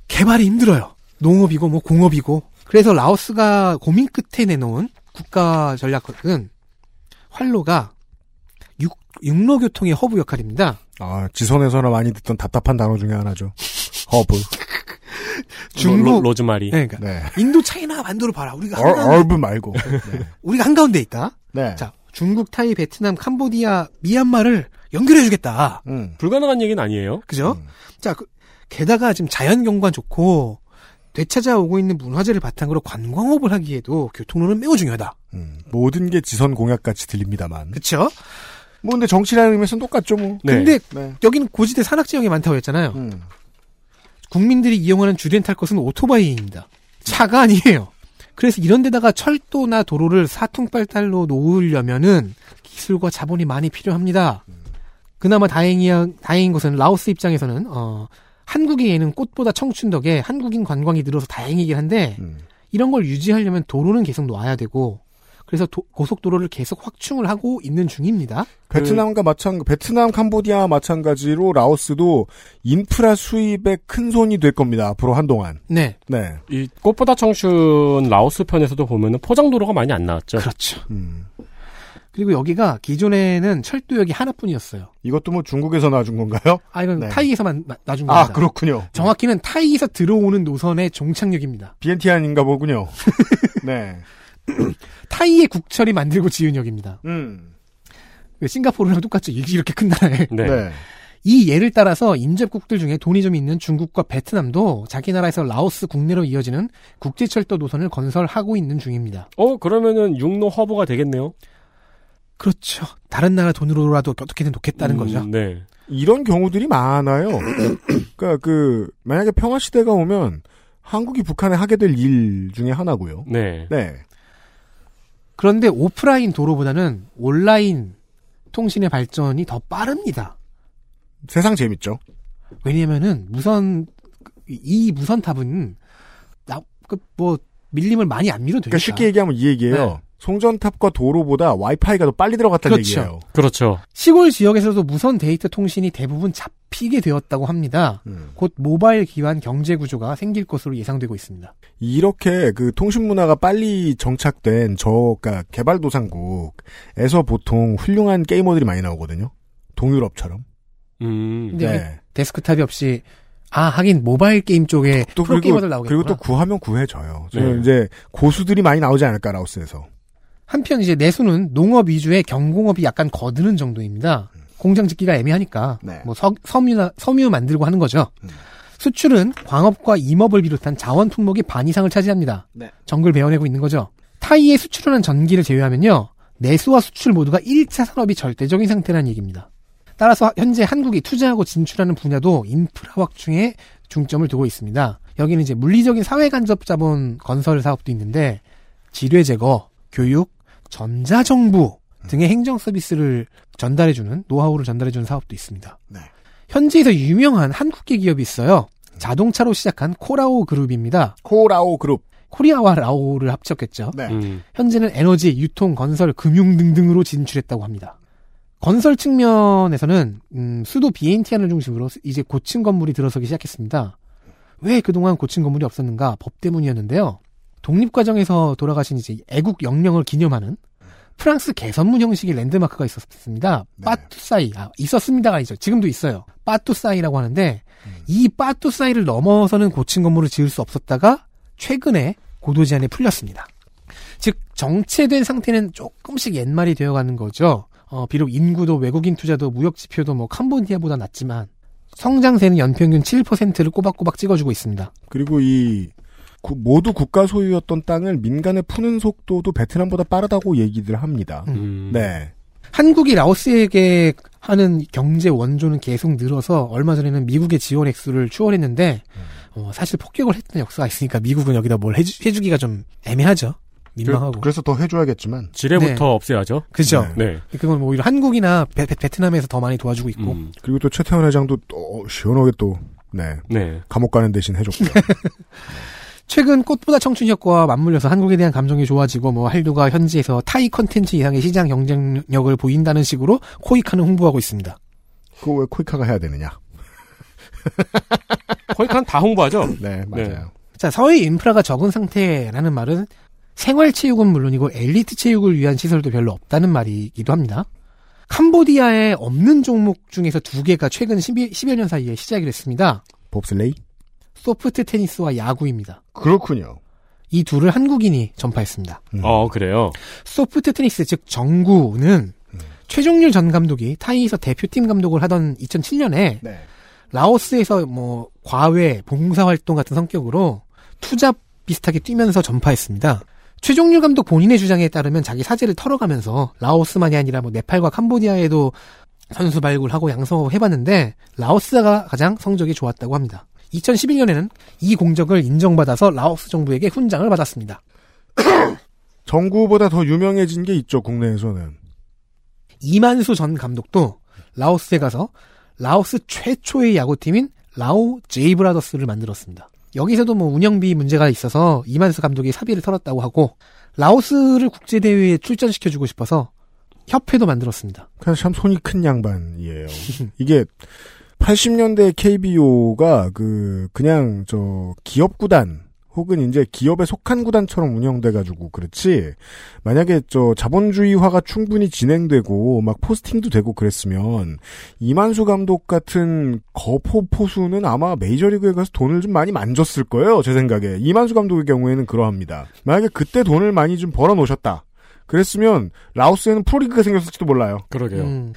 개발이 힘들어요. 농업이고 뭐 공업이고. 그래서 라오스가 고민 끝에 내놓은 국가 전략은 활로가 육, 육로 교통의 허브 역할입니다. 아, 지선에서나 많이 듣던 답답한 단어 중에 하나죠. 허브. 중국 로, 로즈마리. 네, 그러니까 네. 인도 차이나 반도를 봐라. 우리가 얼, 한가운데, 허브 말고. 네. 우리가 한가운데 있다. 네. 자, 중국, 타이, 베트남, 캄보디아, 미얀마를 연결해 주겠다. 음. 불가능한 얘기는 아니에요. 그죠? 음. 자, 그, 게다가 지금 자연 경관 좋고 되찾아오고 있는 문화재를 바탕으로 관광업을 하기에도 교통로는 매우 중요하다. 음. 모든 게 지선 공약 같이 들립니다만. 그쵸? 뭐 근데 정치라는 의미에서는 똑같죠 뭐. 네. 근데 네. 여기는 고지대 산악 지역이 많다고 했잖아요. 음. 국민들이 이용하는 주된 탈 것은 오토바이입니다. 차가 아니에요. 그래서 이런 데다가 철도나 도로를 사퉁발달로 놓으려면은 기술과 자본이 많이 필요합니다. 그나마 다행이야, 다행인 것은 라오스 입장에서는, 어, 한국에는 꽃보다 청춘 덕에 한국인 관광이 늘어서 다행이긴 한데, 음. 이런 걸 유지하려면 도로는 계속 놔야 되고, 그래서 도- 고속도로를 계속 확충을 하고 있는 중입니다. 베트남과 마찬가지, 베트남, 캄보디아와 마찬가지로 라오스도 인프라 수입에 큰 손이 될 겁니다. 앞으로 한동안. 네. 네. 이 꽃보다 청춘 라오스 편에서도 보면은 포장도로가 많이 안 나왔죠. 그렇죠. 음. 그리고 여기가 기존에는 철도역이 하나뿐이었어요. 이것도 뭐 중국에서 놔준 건가요? 아, 이건 네. 타이에서만 마- 놔준 겁니다. 아, 그렇군요. 정확히는 타이에서 들어오는 노선의 종착역입니다. 비엔티안인가 보군요. 네. 타이의 국철이 만들고 지은 역입니다. 음. 그 싱가포르랑 똑같죠. 이렇게 이렇게 큰 나라에. 네. 네. 이 예를 따라서 인접국들 중에 돈이 좀 있는 중국과 베트남도 자기 나라에서 라오스 국내로 이어지는 국제철도 노선을 건설하고 있는 중입니다. 어 그러면은 육로 허브가 되겠네요. 그렇죠. 다른 나라 돈으로라도 어떻게든 놓겠다는 음, 거죠. 네. 이런 경우들이 많아요. 그러니까 그 만약에 평화 시대가 오면 한국이 북한에 하게 될 일 중에 하나고요. 네. 네. 그런데 오프라인 도로보다는 온라인 통신의 발전이 더 빠릅니다. 세상 재밌죠. 왜냐면은 무선 이 무선 탑은 나그뭐 밀림을 많이 안 밀어도 되니까. 그러니까 쉽게 얘기하면 이 얘기예요. 네. 송전탑과 도로보다 와이파이가 더 빨리 들어갔다는 그렇죠. 얘기예요. 그렇죠. 시골 지역에서도 무선 데이터 통신이 대부분 잡히게 되었다고 합니다. 음. 곧 모바일 기반 경제 구조가 생길 것으로 예상되고 있습니다. 이렇게 그 통신 문화가 빨리 정착된 저 그러니까 개발도상국에서 보통 훌륭한 게이머들이 많이 나오거든요. 동유럽처럼. 음. 네. 여기 데스크탑이 없이 아 하긴 모바일 게임 쪽에 또 프로 그리고 게이머들 나오겠구나. 그리고 또 구하면 구해져요. 네. 이제 고수들이 많이 나오지 않을까 라오스에서. 한편 이제 내수는 농업 위주의 경공업이 약간 거드는 정도입니다. 공장 짓기가 애매하니까 네. 뭐 서, 섬유나 섬유 만들고 하는 거죠. 음. 수출은 광업과 임업을 비롯한 자원 품목이 반 이상을 차지합니다. 네. 정글 베어내고 있는 거죠. 타이에 수출하는 전기를 제외하면요. 내수와 수출 모두가 1차 산업이 절대적인 상태라는 얘기입니다. 따라서 현재 한국이 투자하고 진출하는 분야도 인프라 확충에 중점을 두고 있습니다. 여기는 이제 물리적인 사회 간접 자본 건설 사업도 있는데 지뢰 제거, 교육, 전자정부 등의 행정 서비스를 전달해주는 노하우를 전달해주는 사업도 있습니다. 네. 현지에서 유명한 한국계 기업이 있어요. 자동차로 시작한 코라오 그룹입니다. 코라오 그룹. 코리아와 라오를 합쳤겠죠. 네. 음. 현재는 에너지, 유통, 건설, 금융 등등으로 진출했다고 합니다. 건설 측면에서는 음, 수도 비엔티안을 중심으로 이제 고층 건물이 들어서기 시작했습니다. 왜 그동안 고층 건물이 없었는가? 법 때문이었는데요. 독립 과정에서 돌아가신 이제 애국 영령을 기념하는 프랑스 개선문 형식의 랜드마크가 있었습니다. 네. 빠뚜사이 아, 있었습니다가 아니죠. 지금도 있어요. 빠뚜사이라고 하는데 이 빠뚜사이를 넘어서는 고층 건물을 지을 수 없었다가 최근에 고도 제한이 풀렸습니다. 즉 정체된 상태는 조금씩 옛말이 되어가는 거죠. 어, 비록 인구도 외국인 투자도 무역 지표도 뭐 캄보디아보다 낮지만 성장세는 연평균 7%를 꼬박꼬박 찍어주고 있습니다. 그리고 이 구- 모두 국가 소유였던 땅을 민간에 푸는 속도도 베트남보다 빠르다고 얘기들 합니다. 음. 네. 한국이 라오스에게 하는 경제 원조는 계속 늘어서 얼마 전에는 미국의 지원 액수를 추월했는데 어, 사실 폭격을 했던 역사가 있으니까 미국은 여기다 뭘 해주, 해주기가 좀 애매하죠. 민망하고. 그래서 더 해줘야겠지만. 지뢰부터 네. 없애야죠. 그죠? 네. 그건 오히려 한국이나 베, 트남에서 더 많이 도와주고 있고. 음. 그리고 또 최태원 회장도 또 시원하게 또, 네. 네. 감옥 가는 대신 해줬고요. 최근 꽃보다 청춘 효과와 맞물려서 한국에 대한 감정이 좋아지고 뭐 한류가 현지에서 타이 컨텐츠 이상의 시장 경쟁력을 보인다는 식으로 코이카는 홍보하고 있습니다. 그거 왜 코이카가 해야 되느냐? 코이카는 다 홍보하죠. 네, 맞아요. 자, 서해 인프라가 적은 상태라는 말은 생활체육은 물론이고 엘리트 체육을 위한 시설도 별로 없다는 말이기도 합니다. 캄보디아에 없는 종목 중에서 두 개가 최근 10여, 10여 년 사이에 시작이 됐습니다. 봅슬레이? 소프트 테니스와 야구입니다. 그렇군요. 이 둘을 한국인이 전파했습니다. 음. 어, 그래요. 소프트 테니스 즉 정구는 최종률 전 감독이 타이에서 대표팀 감독을 하던 2007년에 네. 라오스에서 뭐 과외 봉사활동 같은 성격으로 투잡 비슷하게 뛰면서 전파했습니다. 최종률 감독 본인의 주장에 따르면 자기 사제를 털어가면서 라오스만이 아니라 뭐 네팔과 캄보디아에도 선수 발굴하고 양성해봤는데 라오스가 가장 성적이 좋았다고 합니다. 2011년에는 이 공적을 인정받아서 라오스 정부에게 훈장을 받았습니다. 정구보다 더 유명해진 게 있죠, 국내에서는. 이만수 전 감독도 라오스에 가서 라오스 최초의 야구팀인 라오 제이 브라더스를 만들었습니다. 여기서도 뭐 운영비 문제가 있어서 이만수 감독이 사비를 털었다고 하고 라오스를 국제대회에 출전시켜주고 싶어서 협회도 만들었습니다. 그냥 참 손이 큰 양반이에요. 이게 80년대 KBO가 그 그냥 저 기업 구단 혹은 이제 기업에 속한 구단처럼 운영돼 가지고 그렇지 만약에 저 자본주의화가 충분히 진행되고 막 포스팅도 되고 그랬으면 이만수 감독 같은 거포 포수는 아마 메이저리그에 가서 돈을 좀 많이 만졌을 거예요 제 생각에 이만수 감독의 경우에는 그러합니다 만약에 그때 돈을 많이 좀 벌어 놓으셨다 그랬으면 라오스에는 프로리그가 생겼을지도 몰라요 그러게요. 음.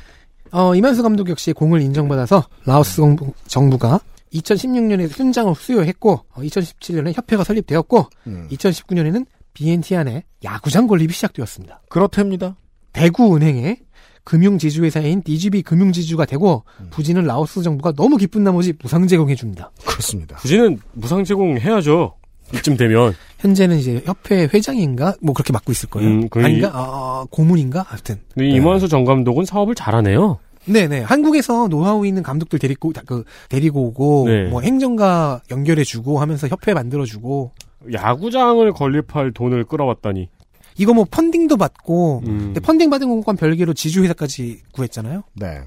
어, 이만수 감독 역시 공을 인정받아서 라오스 정부, 정부가 2016년에 훈장을 수여했고 2017년에 협회가 설립되었고 음. 2019년에는 BNT 안에 야구장 건립이 시작되었습니다. 그렇답니다 대구은행의 금융지주회사인 DGB 금융지주가 되고 부지는 라오스 정부가 너무 기쁜 나머지 무상 제공해 줍니다. 그렇습니다 부지는 무상 제공해야죠. 이쯤 되면. 현재는 이제 협회 회장인가 뭐 그렇게 맡고 있을 거예요. 음, 아닌가? 아, 고문인가? 하여튼. 근데 이만수 전 감독은 사업을 잘하네요. 네네. 한국에서 노하우 있는 감독들 데리고, 그, 데리고 오고, 네. 뭐 행정가 연결해주고 하면서 협회 만들어주고, 야구장을 건립할 돈을 끌어왔다니. 이거 뭐 펀딩도 받고, 음. 근데 펀딩 받은 것과 별개로 지주회사까지 구했잖아요? 네.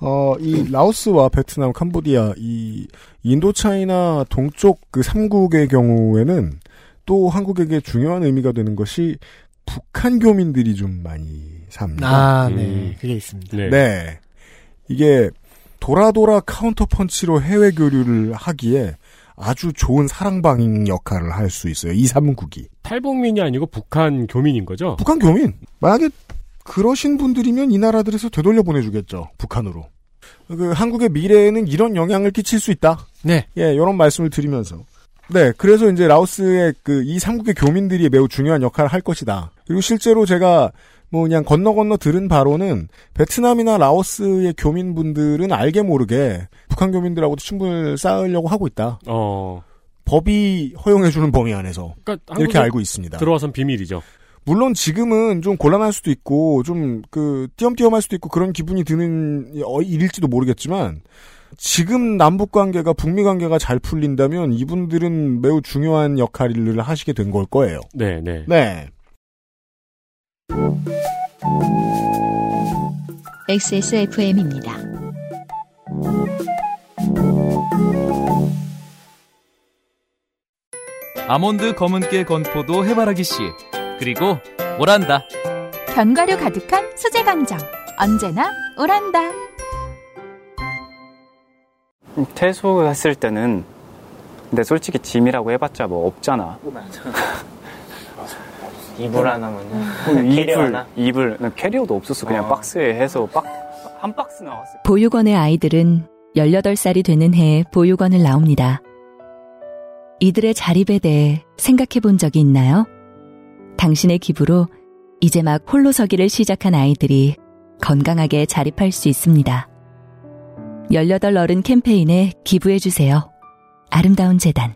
어, 이 라오스와 베트남, 캄보디아, 이 인도차이나 동쪽 그 3국의 경우에는 또 한국에게 중요한 의미가 되는 것이 북한 교민들이 좀 많이 삽니다. 아, 네. 음. 그게 있습니다. 네. 네. 이게 돌아돌아 카운터 펀치로 해외 교류를 하기에 아주 좋은 사랑방인 역할을 할 수 있어요. 이 3국이. 탈북민이 아니고 북한 교민인 거죠? 북한 교민. 만약에 그러신 분들이면 이 나라들에서 되돌려 보내주겠죠. 북한으로. 그 한국의 미래에는 이런 영향을 끼칠 수 있다. 네. 예, 이런 말씀을 드리면서. 네, 그래서 이제 라오스의 그이 3국의 교민들이 매우 중요한 역할을 할 것이다. 그리고 실제로 제가 뭐 그냥 건너 건너 들은 바로는 베트남이나 라오스의 교민분들은 알게 모르게 북한 교민들하고도 친분을 쌓으려고 하고 있다. 어. 법이 허용해주는 범위 안에서 그러니까 이렇게 알고 있습니다. 들어와선 비밀이죠. 물론 지금은 좀 곤란할 수도 있고 좀 그 띄엄띄엄할 수도 있고 그런 기분이 드는 어, 일일지도 모르겠지만 지금 남북 관계가 북미 관계가 잘 풀린다면 이분들은 매우 중요한 역할을 하시게 된 걸 거예요. 네, 네. 네. XSFM입니다. 아몬드 검은깨 건포도 해바라기 씨 그리고 오란다 견과류 가득한 수제 강정. 언제나 오란다. 퇴소했을 때는 근데 솔직히 짐이라고 해봤자 뭐 없잖아. 이불 하나면은 캐리어 이불, 하나? 이불, 난 캐리어도 없었어. 그냥 어. 박스에 해서 박, 한 박스 나왔어. 보육원의 아이들은 18살이 되는 해에 보육원을 나옵니다. 이들의 자립에 대해 생각해 본 적이 있나요? 당신의 기부로 이제 막 홀로 서기를 시작한 아이들이 건강하게 자립할 수 있습니다. 18 어른 캠페인에 기부해 주세요. 아름다운 재단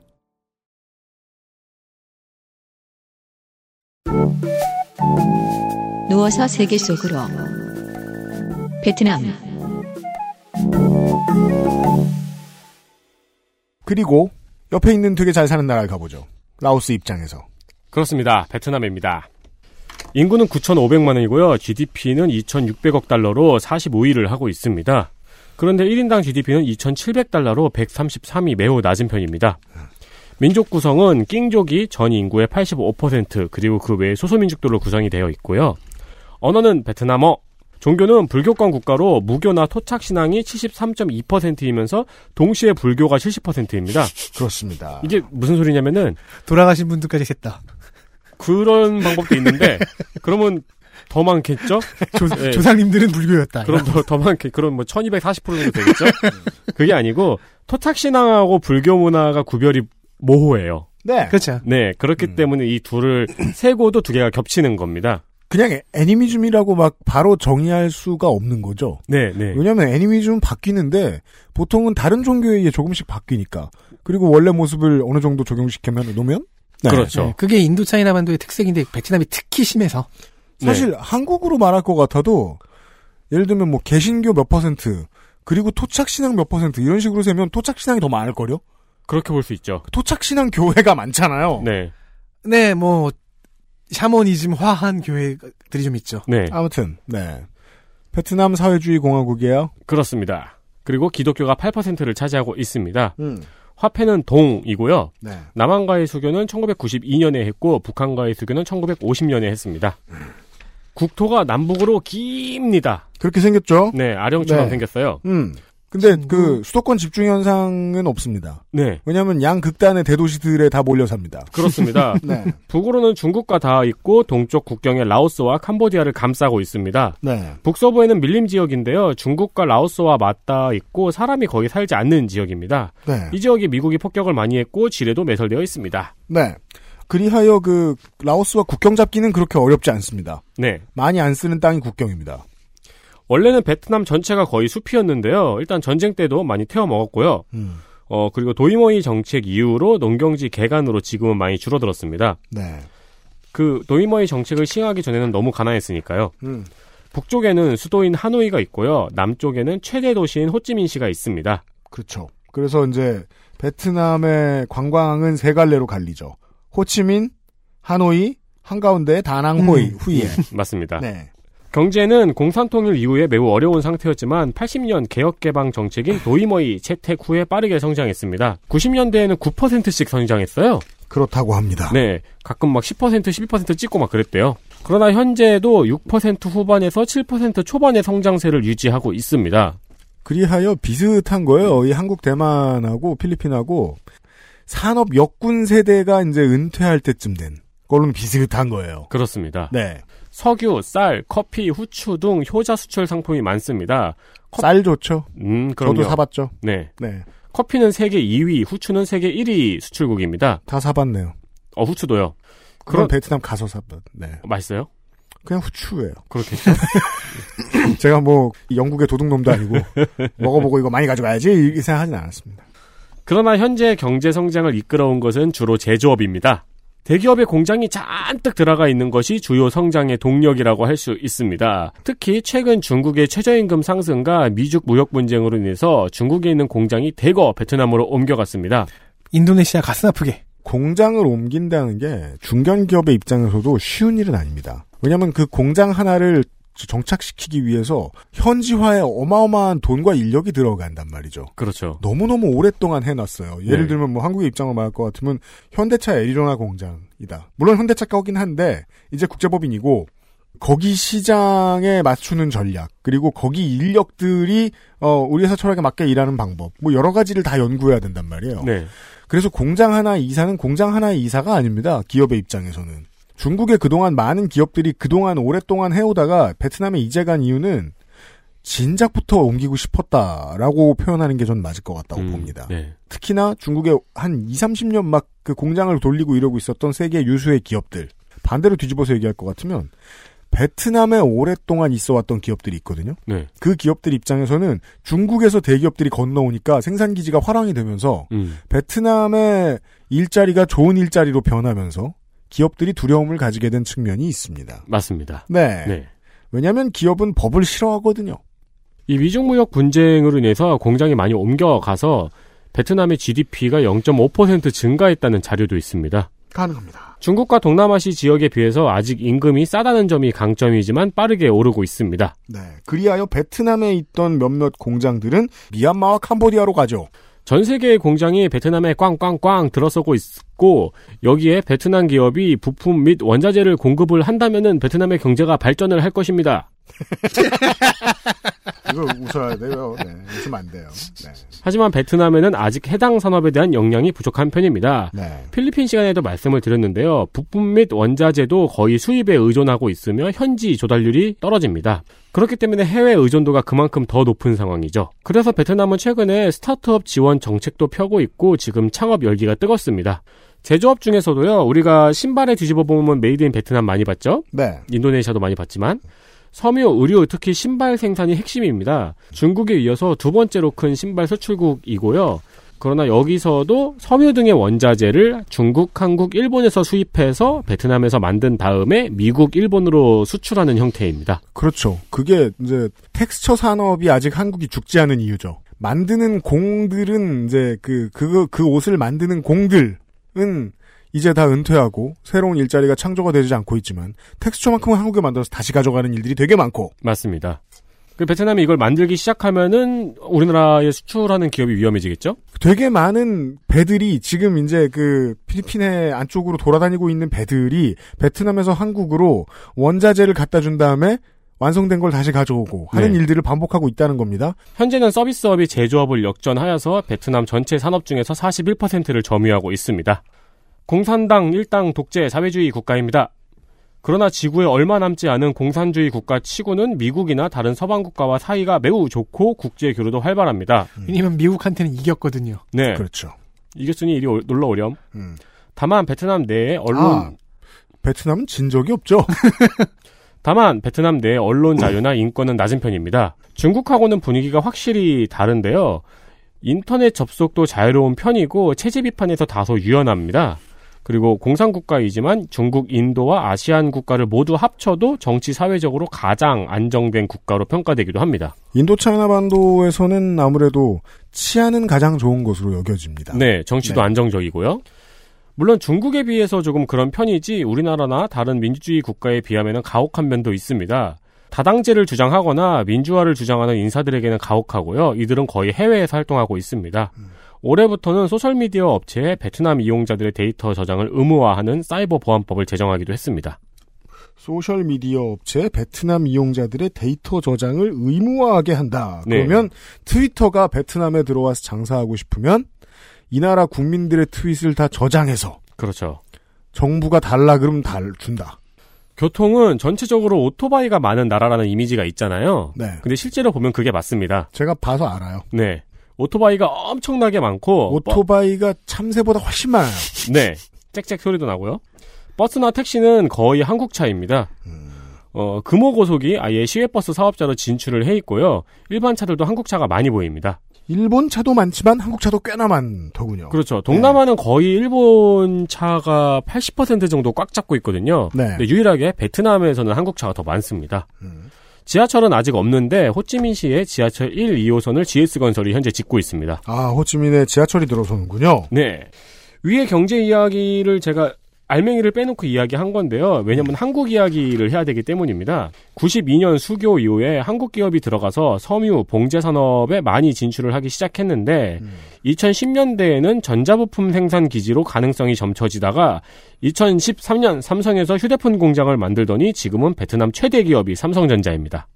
누워서 세계 속으로 베트남 그리고 옆에 있는 되게 잘 사는 나라를 가보죠. 라오스 입장에서. 그렇습니다. 베트남입니다. 인구는 9,500만 원이고요. GDP는 2,600억 달러로 45위를 하고 있습니다. 그런데 1인당 GDP는 2,700달러로 133위 매우 낮은 편입니다. 민족 구성은 낑족이 전 인구의 85% 그리고 그 외에 소소민족들로 구성이 되어 있고요. 언어는 베트남어, 종교는 불교권 국가로 무교나 토착 신앙이 73.2%이면서 동시에 불교가 70%입니다. 그렇습니다. 이게 무슨 소리냐면은 돌아가신 분들까지 셌다. 그런 방법도 있는데 그러면 더 많겠죠? 조, 네. 조상님들은 불교였다. 그럼 더, 더 많게 그럼 뭐 1240% 정도 되겠죠? 그게 아니고 토착 신앙하고 불교 문화가 구별이 모호해요. 네. 그렇죠. 네, 그렇기 때문에 이 둘을 세고도 두 개가 겹치는 겁니다. 그냥 애니미즘이라고 막 바로 정의할 수가 없는 거죠. 네, 네. 왜냐하면 애니미즘은 바뀌는데 보통은 다른 종교에 의해 조금씩 바뀌니까 그리고 원래 모습을 어느 정도 적용시키면 놓으면 네. 그렇죠. 네, 그게 인도 차이나 반도의 특색인데 베트남이 특히 심해서 사실 한국으로 말할 것 같아도 예를 들면 뭐 개신교 몇 퍼센트 그리고 토착신앙 몇 퍼센트 이런 식으로 세면 토착신앙이 더 많을 거요. 그렇게 볼 수 있죠. 토착신앙 교회가 많잖아요. 네. 네, 뭐 샤머니즘 화한 교회들이 좀 있죠. 네. 아무튼 네. 베트남 사회주의 공화국이에요. 그렇습니다. 그리고 기독교가 8%를 차지하고 있습니다. 음. 화폐는 동이고요. 네. 남한과의 수교는 1992년에 했고 북한과의 수교는 1950년에 했습니다. 국토가 남북으로 깁니다. 그렇게 생겼죠? 네, 아령처럼 네. 생겼어요. 음. 근데 그 수도권 집중 현상은 없습니다. 네. 왜냐하면 양 극단의 대도시들에 다 몰려 삽니다. 그렇습니다. 네. 북으로는 중국과 닿아 있고 동쪽 국경에 라오스와 캄보디아를 감싸고 있습니다. 네. 북서부에는 밀림 지역인데요. 중국과 라오스와 맞닿아 있고 사람이 거의 살지 않는 지역입니다. 네. 이 지역이 미국이 폭격을 많이 했고 지뢰도 매설되어 있습니다. 네. 그리하여 그 라오스와 국경 잡기는 그렇게 어렵지 않습니다. 네. 많이 안 쓰는 땅이 국경입니다. 원래는 베트남 전체가 거의 숲이었는데요. 일단 전쟁 때도 많이 태워 먹었고요. 음. 어, 그리고 도이모이 정책 이후로 농경지 개간으로 지금은 많이 줄어들었습니다. 네. 그 도이모이 정책을 시행하기 전에는 너무 가난했으니까요. 음. 북쪽에는 수도인 하노이가 있고요. 남쪽에는 최대 도시인 호찌민시가 있습니다. 그렇죠. 그래서 이제 베트남의 관광은 세 갈래로 갈리죠. 호치민, 하노이, 한가운데 다낭호이, 음. 후이에. 맞습니다. 네. 경제는 공산통일 이후에 매우 어려운 상태였지만 80년 개혁개방 정책인 도이머이 채택 후에 빠르게 성장했습니다. 90년대에는 9%씩 성장했어요. 그렇다고 합니다. 네. 가끔 막 10%, 11% 찍고 막 그랬대요. 그러나 현재도 6% 후반에서 7% 초반의 성장세를 유지하고 있습니다. 그리하여 비슷한 거예요. 이 한국, 대만하고 필리핀하고 산업 역군 세대가 이제 은퇴할 때쯤 된 걸로는 비슷한 거예요. 그렇습니다. 네. 석유, 쌀, 커피, 후추 등 효자 수출 상품이 많습니다. 쌀 좋죠. 음, 그럼요. 저도 사봤죠. 네. 네. 커피는 세계 2위, 후추는 세계 1위 수출국입니다. 다 사봤네요. 어, 후추도요. 그럼 그런 베트남 가서 사봤. 네. 맛있어요? 그냥 후추예요. 그렇겠죠. 제가 뭐 영국의 도둑놈도 아니고 먹어보고 이거 많이 가져가야지 이렇게 생각하진 않았습니다. 그러나 현재 경제 성장을 이끌어온 것은 주로 제조업입니다. 대기업의 공장이 잔뜩 들어가 있는 것이 주요 성장의 동력이라고 할 수 있습니다. 특히 최근 중국의 최저임금 상승과 미중 무역 분쟁으로 인해서 중국에 있는 공장이 대거 베트남으로 옮겨갔습니다. 인도네시아 가슴 아프게. 공장을 옮긴다는 게 중견기업의 입장에서도 쉬운 일은 아닙니다. 왜냐하면 그 공장 하나를 정착시키기 위해서 현지화에 어마어마한 돈과 인력이 들어간단 말이죠. 그렇죠. 너무너무 오랫동안 해놨어요. 예를 네. 들면 뭐 한국의 입장을 말할 것 같으면 현대차 에리조나 공장이다. 물론 현대차 거긴 한데 이제 국제법인이고 거기 시장에 맞추는 전략 그리고 거기 인력들이 어 우리 회사 철학에 맞게 일하는 방법 뭐 여러 가지를 다 연구해야 된단 말이에요. 네. 그래서 공장 하나 이사는 공장 하나의 이사가 아닙니다. 기업의 입장에서는. 중국에 그동안 많은 기업들이 그동안 오랫동안 해오다가 베트남에 이제 간 이유는 진작부터 옮기고 싶었다라고 표현하는 게 전 맞을 것 같다고 봅니다. 네. 특히나 중국에 한 2, 30년 막 그 공장을 돌리고 이러고 있었던 세계 유수의 기업들. 반대로 뒤집어서 얘기할 것 같으면 베트남에 오랫동안 있어 왔던 기업들이 있거든요. 네. 그 기업들 입장에서는 중국에서 대기업들이 건너오니까 생산 기지가 화랑이 되면서 음. 베트남의 일자리가 좋은 일자리로 변하면서 기업들이 두려움을 가지게 된 측면이 있습니다. 맞습니다. 네. 네. 왜냐하면 기업은 법을 싫어하거든요. 이 미중무역 분쟁으로 인해서 공장이 많이 옮겨가서 베트남의 GDP가 0.5% 증가했다는 자료도 있습니다. 가능합니다. 중국과 동남아시 지역에 비해서 아직 임금이 싸다는 점이 강점이지만 빠르게 오르고 있습니다. 네. 그리하여 베트남에 있던 몇몇 공장들은 미얀마와 캄보디아로 가죠. 전 세계의 공장이 베트남에 꽝꽝꽝 들어서고 있고 여기에 베트남 기업이 부품 및 원자재를 공급을 한다면은 베트남의 경제가 발전을 할 것입니다. 이거 웃어야 돼요. 네. 웃으면 안 돼요. 네. 하지만 베트남에는 아직 해당 산업에 대한 역량이 부족한 편입니다. 네. 필리핀 시간에도 말씀을 드렸는데요. 부품 및 원자재도 거의 수입에 의존하고 있으며 현지 조달률이 떨어집니다. 그렇기 때문에 해외 의존도가 그만큼 더 높은 상황이죠. 그래서 베트남은 최근에 스타트업 지원 정책도 펴고 있고 지금 창업 열기가 뜨겁습니다. 제조업 중에서도요, 우리가 신발에 뒤집어 보면 Made in Vietnam 많이 봤죠? 네. 인도네시아도 많이 봤지만, 섬유, 의류, 특히 신발 생산이 핵심입니다. 중국에 이어서 두 번째로 큰 신발 수출국이고요. 그러나 여기서도 섬유 등의 원자재를 중국, 한국, 일본에서 수입해서 베트남에서 만든 다음에 미국, 일본으로 수출하는 형태입니다. 그렇죠. 그게 이제 텍스처 산업이 아직 한국이 죽지 않은 이유죠. 만드는 공들은 이제 그, 그, 그 옷을 만드는 공들은 이제 다 은퇴하고 새로운 일자리가 창조가 되지 않고 있지만 텍스처만큼은 한국에 만들어서 다시 가져가는 일들이 되게 많고. 맞습니다. 그 베트남이 이걸 만들기 시작하면은 우리나라에 수출하는 기업이 위험해지겠죠? 되게 많은 배들이 지금 이제 그 필리핀의 안쪽으로 돌아다니고 있는 배들이 베트남에서 한국으로 원자재를 갖다 준 다음에 완성된 걸 다시 가져오고 하는 네. 일들을 반복하고 있다는 겁니다. 현재는 서비스업이 제조업을 역전하여서 베트남 전체 산업 중에서 41%를 점유하고 있습니다. 공산당 일당 독재 사회주의 국가입니다. 그러나 지구에 얼마 남지 않은 공산주의 국가 치고는 미국이나 다른 서방 국가와 사이가 매우 좋고 국제 교류도 활발합니다. 왜냐면 미국한테는 이겼거든요. 네. 그렇죠. 이겼으니 이리 오- 놀러 오렴. 음. 다만 베트남 내에 언론 아, 베트남은 진 적이 없죠. 다만 베트남 내 언론 자유나 인권은 낮은 편입니다. 중국하고는 분위기가 확실히 다른데요. 인터넷 접속도 자유로운 편이고 체제 비판에서 다소 유연합니다. 그리고 공산국가이지만 중국, 인도와 아시안 국가를 모두 합쳐도 정치 사회적으로 가장 안정된 국가로 평가되기도 합니다. 인도 차이나 반도에서는 아무래도 치안은 가장 좋은 것으로 여겨집니다. 네, 정치도 네. 안정적이고요. 물론 중국에 비해서 조금 그런 편이지 우리나라나 다른 민주주의 국가에 비하면 가혹한 면도 있습니다. 다당제를 주장하거나 민주화를 주장하는 인사들에게는 가혹하고요. 이들은 거의 해외에서 활동하고 있습니다. 올해부터는 소셜미디어 업체에 베트남 이용자들의 데이터 저장을 의무화하는 사이버 보안법을 제정하기도 했습니다. 소셜 미디어 업체 베트남 이용자들의 데이터 저장을 의무화하게 한다. 네. 그러면 트위터가 베트남에 들어와서 장사하고 싶으면 이 나라 국민들의 트윗을 다 저장해서 그렇죠. 정부가 달라 그러면 다 준다. 교통은 전체적으로 오토바이가 많은 나라라는 이미지가 있잖아요. 네. 근데 실제로 보면 그게 맞습니다. 제가 봐서 알아요. 네. 오토바이가 엄청나게 많고 오토바이가 참새보다 훨씬 많아요. 네. 짹짹 소리도 나고요. 버스나 택시는 거의 한국 차입니다. 어, 금호고속이 아예 시외버스 사업자로 진출을 해 있고요. 일반 차들도 한국 차가 많이 보입니다. 일본 차도 많지만 한국 차도 꽤나 많더군요. 그렇죠. 동남아는 거의 일본 차가 80% 정도 꽉 잡고 있거든요. 네. 유일하게 베트남에서는 한국 차가 더 많습니다. 지하철은 아직 없는데 호찌민시에 지하철 1, 2호선을 GS건설이 현재 짓고 있습니다. 아 호치민에 지하철이 들어서는군요. 네. 위에 경제 이야기를 제가 알맹이를 빼놓고 이야기한 건데요. 왜냐면 한국 이야기를 해야 되기 때문입니다. 92년 수교 이후에 한국 기업이 들어가서 섬유, 봉제 산업에 많이 진출을 하기 시작했는데 2010년대에는 전자부품 생산 기지로 가능성이 점쳐지다가 2013년 삼성에서 휴대폰 공장을 만들더니 지금은 베트남 최대 기업이 삼성전자입니다.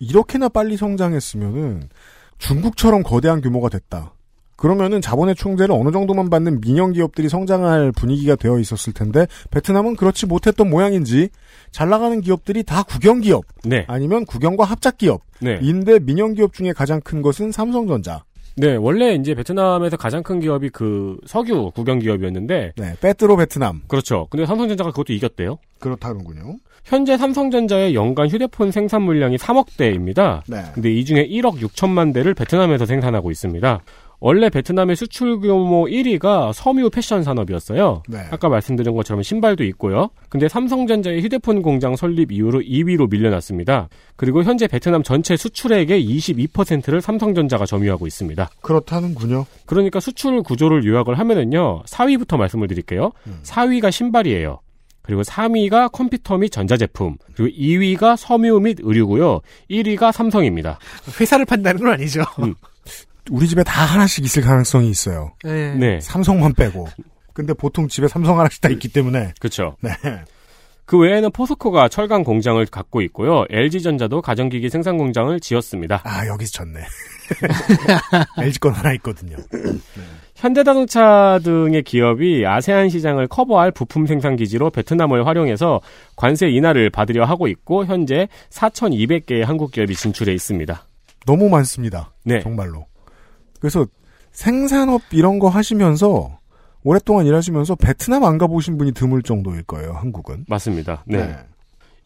이렇게나 빨리 성장했으면은 중국처럼 거대한 규모가 됐다. 그러면은 자본의 총재를 어느 정도만 받는 민영 기업들이 성장할 분위기가 되어 있었을 텐데 베트남은 그렇지 못했던 모양인지 잘 나가는 기업들이 다 국영 기업 네. 아니면 국영과 합작 기업. 네. 인데 민영 기업 중에 가장 큰 것은 삼성전자. 네, 원래 이제 베트남에서 가장 큰 기업이 그 석유 국영 기업이었는데 네, 빼트로 베트남. 그렇죠. 근데 삼성전자가 그것도 이겼대요. 그렇다는군요. 현재 삼성전자의 연간 휴대폰 생산 물량이 3억 대입니다. 네. 근데 이 중에 1억 6천만 대를 베트남에서 생산하고 있습니다. 원래 베트남의 수출 규모 1위가 섬유 패션 산업이었어요. 네. 아까 말씀드린 것처럼 신발도 있고요. 근데 삼성전자의 휴대폰 공장 설립 이후로 2위로 밀려났습니다. 그리고 현재 베트남 전체 수출액의 22%를 삼성전자가 점유하고 있습니다. 그렇다는군요. 그러니까 수출 구조를 요약을 하면은요. 4위부터 말씀을 드릴게요. 4위가 신발이에요. 그리고 3위가 컴퓨터 및 전자제품, 그리고 2위가 섬유 및 의류고요. 1위가 삼성입니다. 회사를 판다는 건 아니죠. 우리 집에 다 하나씩 있을 가능성이 있어요. 네. 네. 삼성만 빼고. 근데 보통 집에 삼성 하나씩 다 있기 때문에. 그렇죠. 네. 그 외에는 포스코가 철강 공장을 갖고 있고요. LG전자도 가전기기 생산 공장을 지었습니다. 아, 여기서 졌네. LG 건 하나 있거든요. 현대자동차 등의 기업이 아세안 시장을 커버할 부품 생산 기지로 베트남을 활용해서 관세 인하를 받으려 하고 있고 현재 4,200개의 한국 기업이 진출해 있습니다. 너무 많습니다. 네. 정말로. 그래서 생산업 이런 거 하시면서 오랫동안 일하시면서 베트남 안 가보신 분이 드물 정도일 거예요, 한국은. 맞습니다. 네.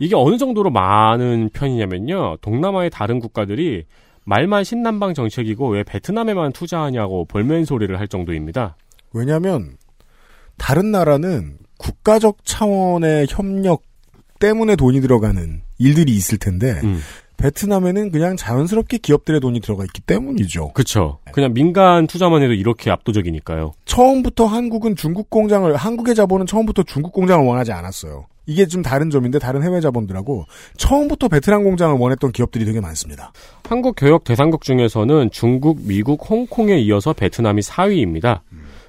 이게 어느 정도로 많은 편이냐면요. 동남아의 다른 국가들이 말만 신남방 정책이고 왜 베트남에만 투자하냐고 볼멘 소리를 할 정도입니다. 왜냐하면 다른 나라는 국가적 차원의 협력 때문에 돈이 들어가는 일들이 있을 텐데 음. 베트남에는 그냥 자연스럽게 기업들의 돈이 들어가 있기 때문이죠. 그렇죠. 그냥 민간 투자만 해도 이렇게 압도적이니까요. 처음부터 한국은 중국 공장을 한국의 자본은 처음부터 중국 공장을 원하지 않았어요. 이게 좀 다른 점인데 다른 해외 자본들하고 처음부터 베트남 공장을 원했던 기업들이 되게 많습니다. 한국 교역 대상국 중에서는 중국, 미국, 홍콩에 이어서 베트남이 4위입니다.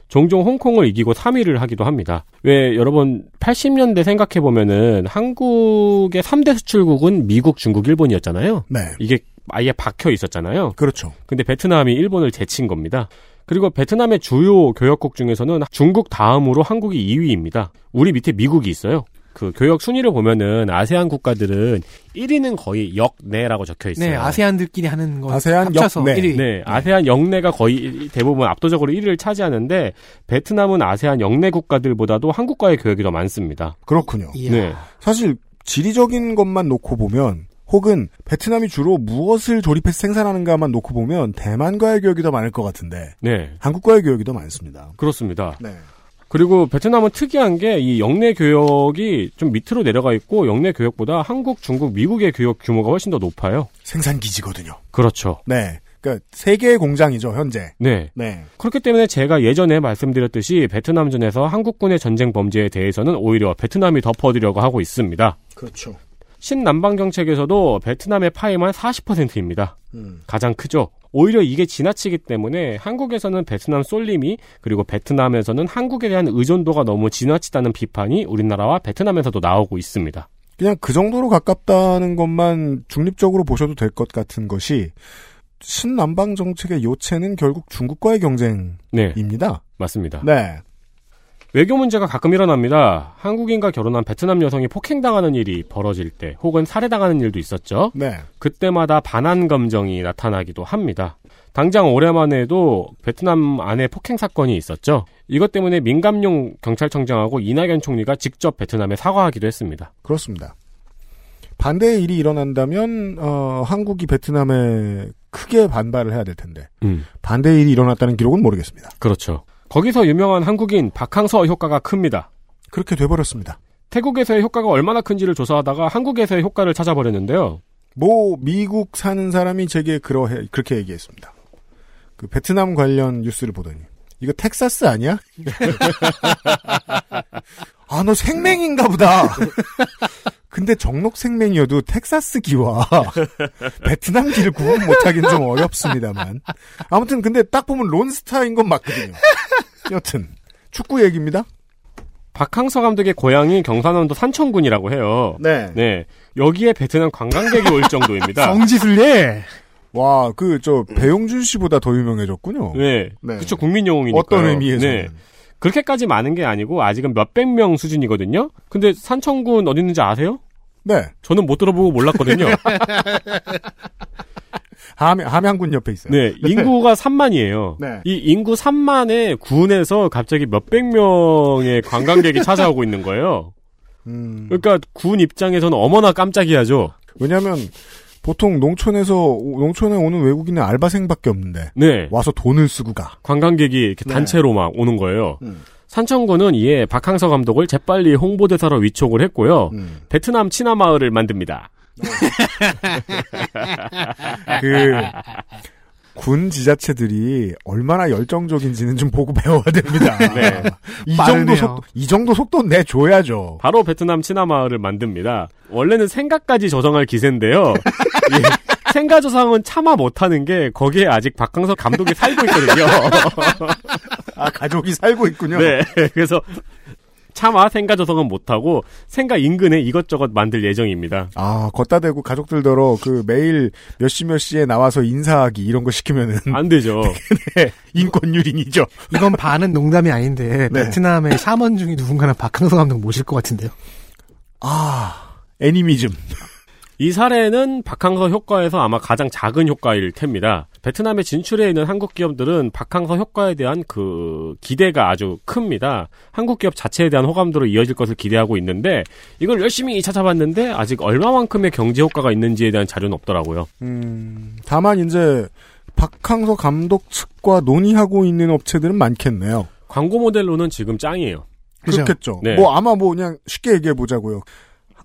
종종 홍콩을 이기고 3위를 하기도 합니다. 왜 여러분 80년대 생각해 보면은 한국의 3대 수출국은 미국, 중국, 일본이었잖아요. 네. 이게 아예 박혀 있었잖아요. 그렇죠. 근데 베트남이 일본을 제친 겁니다. 그리고 베트남의 주요 교역국 중에서는 중국 다음으로 한국이 2위입니다. 우리 밑에 미국이 있어요. 그 교역 순위를 보면은 아세안 국가들은 1위는 거의 역내라고 적혀 있어요. 네, 아세안들끼리 하는 거 아세안 합쳐서 역내. 1위. 네, 아세안 영내가 거의 대부분 압도적으로 1위를 차지하는데 베트남은 아세안 영내 국가들보다도 한국과의 교역이 더 많습니다. 그렇군요. 이야. 네. 사실 지리적인 것만 놓고 보면 혹은 베트남이 주로 무엇을 조립해서 생산하는가만 놓고 보면 대만과의 교역이 더 많을 것 같은데 네. 한국과의 교역이 더 많습니다. 그렇습니다. 네. 그리고 베트남은 특이한 게 이 영내 교역이 좀 밑으로 내려가 있고 영내 교역보다 한국, 중국, 미국의 교역 규모가 훨씬 더 높아요. 생산 기지거든요. 그렇죠. 네. 그러니까 세 개의 공장이죠, 현재. 네. 네. 그렇기 때문에 제가 예전에 말씀드렸듯이 베트남전에서 한국군의 전쟁 범죄에 대해서는 오히려 베트남이 덮어두려고 하고 있습니다. 그렇죠. 신남방 정책에서도 베트남의 파이만 40%입니다. 음. 가장 크죠. 오히려 이게 지나치기 때문에 한국에서는 베트남 쏠림이 그리고 베트남에서는 한국에 대한 의존도가 너무 지나치다는 비판이 우리나라와 베트남에서도 나오고 있습니다. 그냥 그 정도로 가깝다는 것만 중립적으로 보셔도 될 것 같은 것이 신남방 정책의 요체는 결국 중국과의 경쟁입니다. 네, 맞습니다. 네. 외교 문제가 가끔 일어납니다. 한국인과 결혼한 베트남 여성이 폭행당하는 일이 벌어질 때 혹은 살해당하는 일도 있었죠. 네. 그때마다 반한 감정이 나타나기도 합니다. 당장 올해만에도 베트남 안에 폭행 사건이 있었죠. 이것 때문에 민감용 경찰청장하고 이낙연 총리가 직접 베트남에 사과하기도 했습니다. 그렇습니다. 반대의 일이 일어난다면 어, 한국이 베트남에 크게 반발을 해야 될 텐데 음, 반대의 일이 일어났다는 기록은 모르겠습니다. 그렇죠. 거기서 유명한 한국인 박항서 효과가 큽니다. 그렇게 돼버렸습니다. 태국에서의 효과가 얼마나 큰지를 조사하다가 한국에서의 효과를 찾아버렸는데요. 뭐 미국 사는 사람이 제게 그러해 그렇게 얘기했습니다. 그 베트남 관련 뉴스를 보더니 이거 텍사스 아니야? 아 너 생맹인가 보다. 근데 정록 생맹이어도 텍사스 기와 베트남 기를 구분 못하기는 좀 어렵습니다만 아무튼 근데 딱 보면 론스타인 건 맞거든요. 여튼 축구 얘기입니다. 박항서 감독의 고향이 경산원도 산청군이라고 해요. 네. 네. 여기에 베트남 관광객이 올 정도입니다. 해. 와, 그, 저, 배용준 씨보다 더 유명해졌군요. 네. 네. 그쵸, 국민 영웅이니까. 어떤 의미에서. 네. 그렇게까지 많은 게 아니고, 아직은 몇백 명 수준이거든요? 근데 산청군 어디 있는지 아세요? 네. 저는 못 들어보고 몰랐거든요. 함양, 함양군 옆에 있어요. 네. 인구가 3만이에요. 네. 이 인구 3만의 군에서 갑자기 몇백 명의 관광객이 찾아오고 있는 거예요. 음, 그러니까 군 입장에서는 어머나 깜짝이야죠. 왜냐면, 보통 농촌에서 농촌에 오는 외국인은 알바생밖에 없는데 네. 와서 돈을 쓰고 가. 관광객이 이렇게 네. 단체로 막 오는 거예요. 음. 산청구는 이에 박항서 감독을 재빨리 홍보대사로 위촉을 했고요. 음. 베트남 친화 마을을 만듭니다. 그 군 지자체들이 얼마나 열정적인지는 좀 보고 배워야 됩니다. 네. 이. 정도 속, 이 정도 속도는 내줘야죠. 바로 베트남 친화 마을을 만듭니다. 원래는 생가까지 조성할 기세인데요. 예, 생가 조성은 차마 못하는 게 거기에 아직 박항서 감독이 살고 있거든요. 아 가족이 살고 있군요. 네, 그래서 차마 생가 조성은 못하고 생가 인근에 이것저것 만들 예정입니다. 아 걷다 대고 가족들더러 그 매일 몇 시 몇 시에 나와서 인사하기 이런 거 시키면은 안 되죠. 네, 인권 유린이죠. 이건 반은 농담이 아닌데 네. 베트남의 샤먼 중에 누군가는 박항서 감독 모실 것 같은데요. 아 애니미즘. 이 사례는 박항서 효과에서 아마 가장 작은 효과일 텐니다. 베트남에 진출해 있는 한국 기업들은 박항서 효과에 대한 그 기대가 아주 큽니다. 한국 기업 자체에 대한 호감도로 이어질 것을 기대하고 있는데 이걸 열심히 찾아봤는데 아직 얼마만큼의 경제 효과가 있는지에 대한 자료는 없더라고요. 음, 다만 이제 박항서 감독 측과 논의하고 있는 업체들은 많겠네요. 광고 모델로는 지금 짱이에요. 그죠? 그렇겠죠. 네. 뭐 아마 뭐 그냥 쉽게 얘기해 보자고요.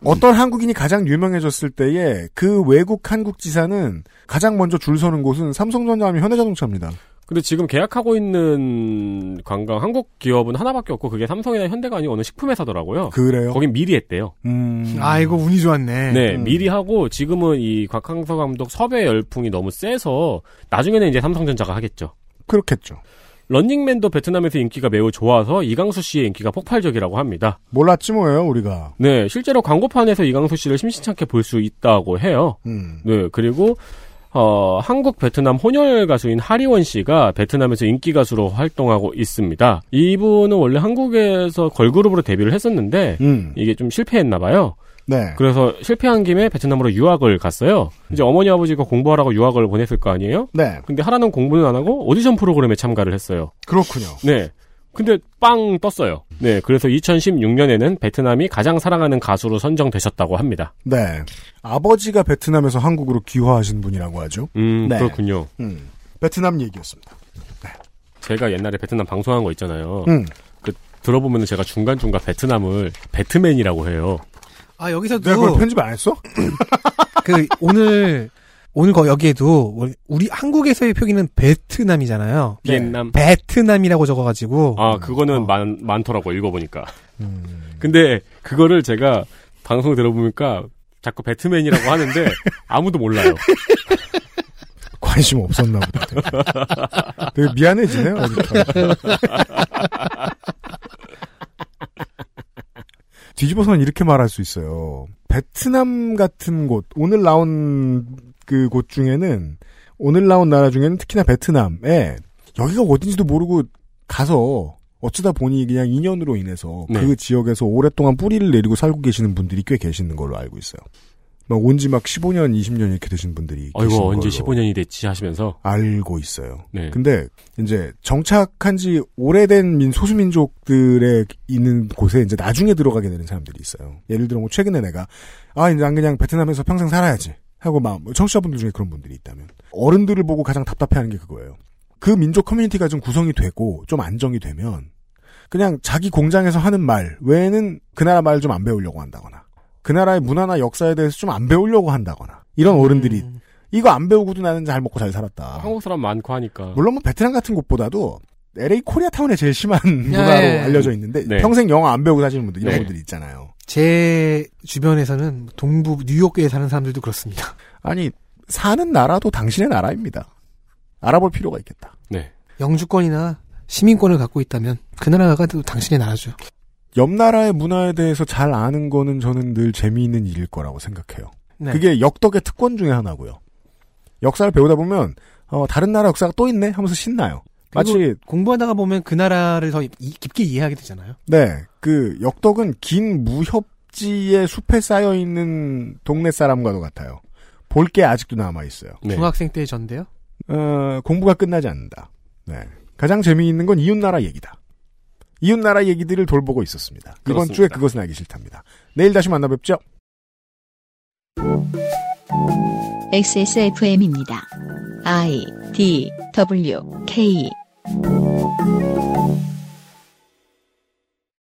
어떤 한국인이 가장 유명해졌을 때에 그 외국 한국 지사는 가장 먼저 줄 서는 곳은 삼성전자 하면 현대자동차입니다. 근데 지금 계약하고 있는 관광 한국 기업은 하나밖에 없고 그게 삼성이나 현대가 아니고 어느 식품회사더라고요. 그래요? 거긴 미리 했대요. 음. 아이고 운이 좋았네. 네, 음. 미리 하고 지금은 이 곽항서 감독 섭외 열풍이 너무 세서 나중에는 이제 삼성전자가 하겠죠. 그렇겠죠. 런닝맨도 베트남에서 인기가 매우 좋아서 이강수 씨의 인기가 폭발적이라고 합니다. 몰랐지 뭐예요, 우리가. 네, 실제로 광고판에서 이강수 씨를 심심찮게 볼 수 있다고 해요. 음. 네, 그리고 어, 한국 베트남 혼혈 가수인 하리원 씨가 베트남에서 인기 가수로 활동하고 있습니다. 이분은 원래 한국에서 걸그룹으로 데뷔를 했었는데 음. 이게 좀 실패했나 봐요. 네. 그래서 실패한 김에 베트남으로 유학을 갔어요. 이제 어머니 아버지가 공부하라고 유학을 보냈을 거 아니에요? 네. 근데 하라는 공부는 안 하고 오디션 프로그램에 참가를 했어요. 그렇군요. 네. 근데 빵 떴어요. 네. 그래서 2016년에는 베트남이 가장 사랑하는 가수로 선정되셨다고 합니다. 네. 아버지가 베트남에서 한국으로 귀화하신 분이라고 하죠. 음, 네. 그렇군요. 음. 베트남 얘기였습니다. 제가 옛날에 베트남 방송한 거 있잖아요. 음. 그 들어보면 제가 중간 중간 베트남을 배트맨이라고 해요. 아 여기서도 내가 그걸 편집 안 했어? 그 오늘 오늘 거 여기에도 우리 한국에서의 표기는 베트남이잖아요. 비엔남. 베트남이라고 적어가지고 아, 그거는 많, 많더라고, 읽어보니까. 근데, 그거를 제가 방송 들어보니까 자꾸 배트맨이라고 하는데, 아무도 몰라요. 관심 없었나 보다. 되게, 되게 미안해지네요. 뒤집어서는 이렇게 말할 수 있어요. 베트남 같은 곳, 오늘 나온 그 곳 중에는, 오늘 나온 나라 중에는 특히나 베트남에, 여기가 어딘지도 모르고 가서, 어쩌다 보니 그냥 인연으로 인해서 네. 그 지역에서 오랫동안 뿌리를 내리고 살고 계시는 분들이 꽤 계시는 걸로 알고 있어요. 막 온 지 막 15년, 20년 이렇게 되신 분들이 계신 언제 걸로 15년이 됐지 하시면서. 알고 있어요. 네. 근데 이제 정착한 지 오래된 민 소수민족들의 있는 곳에 이제 나중에 들어가게 되는 사람들이 있어요. 예를 들어 뭐 최근에 내가 아 이제 난 그냥 베트남에서 평생 살아야지 하고 막 청취자분들 중에 그런 분들이 있다면 어른들을 보고 가장 답답해하는 게 그거예요. 그 민족 커뮤니티가 좀 구성이 되고 좀 안정이 되면 그냥 자기 공장에서 하는 말 외에는 그 나라 말 좀 안 배우려고 한다거나 그 나라의 문화나 역사에 대해서 좀 안 배우려고 한다거나 이런 어른들이 이거 안 배우고도 나는 잘 먹고 잘 살았다. 한국 사람 많고 하니까. 물론 뭐 베트남 같은 곳보다도 LA 코리아타운에 제일 심한 문화로 예. 알려져 있는데 네. 평생 영어 안 배우고 사시는 분들 이런 네. 분들이 있잖아요. 제 주변에서는 동부 뉴욕에 사는 사람들도 그렇습니다. 아니 사는 나라도 당신의 나라입니다. 알아볼 필요가 있겠다. 네. 영주권이나 시민권을 갖고 있다면 그 나라가 또 당신의 나라죠. 옆 나라의 문화에 대해서 잘 아는 거는 저는 늘 재미있는 일일 거라고 생각해요. 네. 그게 역덕의 특권 중에 하나고요. 역사를 배우다 보면 어, 다른 나라 역사가 또 있네 하면서 신나요. 마치 공부하다가 보면 그 나라를 더 이- 깊게 이해하게 되잖아요. 네, 그 역덕은 긴 무협지의 숲에 쌓여 있는 동네 사람과도 같아요. 볼 게 아직도 남아 있어요. 네. 중학생 때 전데요. 어, 공부가 끝나지 않는다. 네. 가장 재미있는 건 이웃 나라 얘기다. 이웃나라 얘기들을 돌보고 있었습니다. 이번 그렇습니다. 주에 그것은 알기 싫답니다. 내일 다시 만나 뵙죠. XSFM입니다. I D W K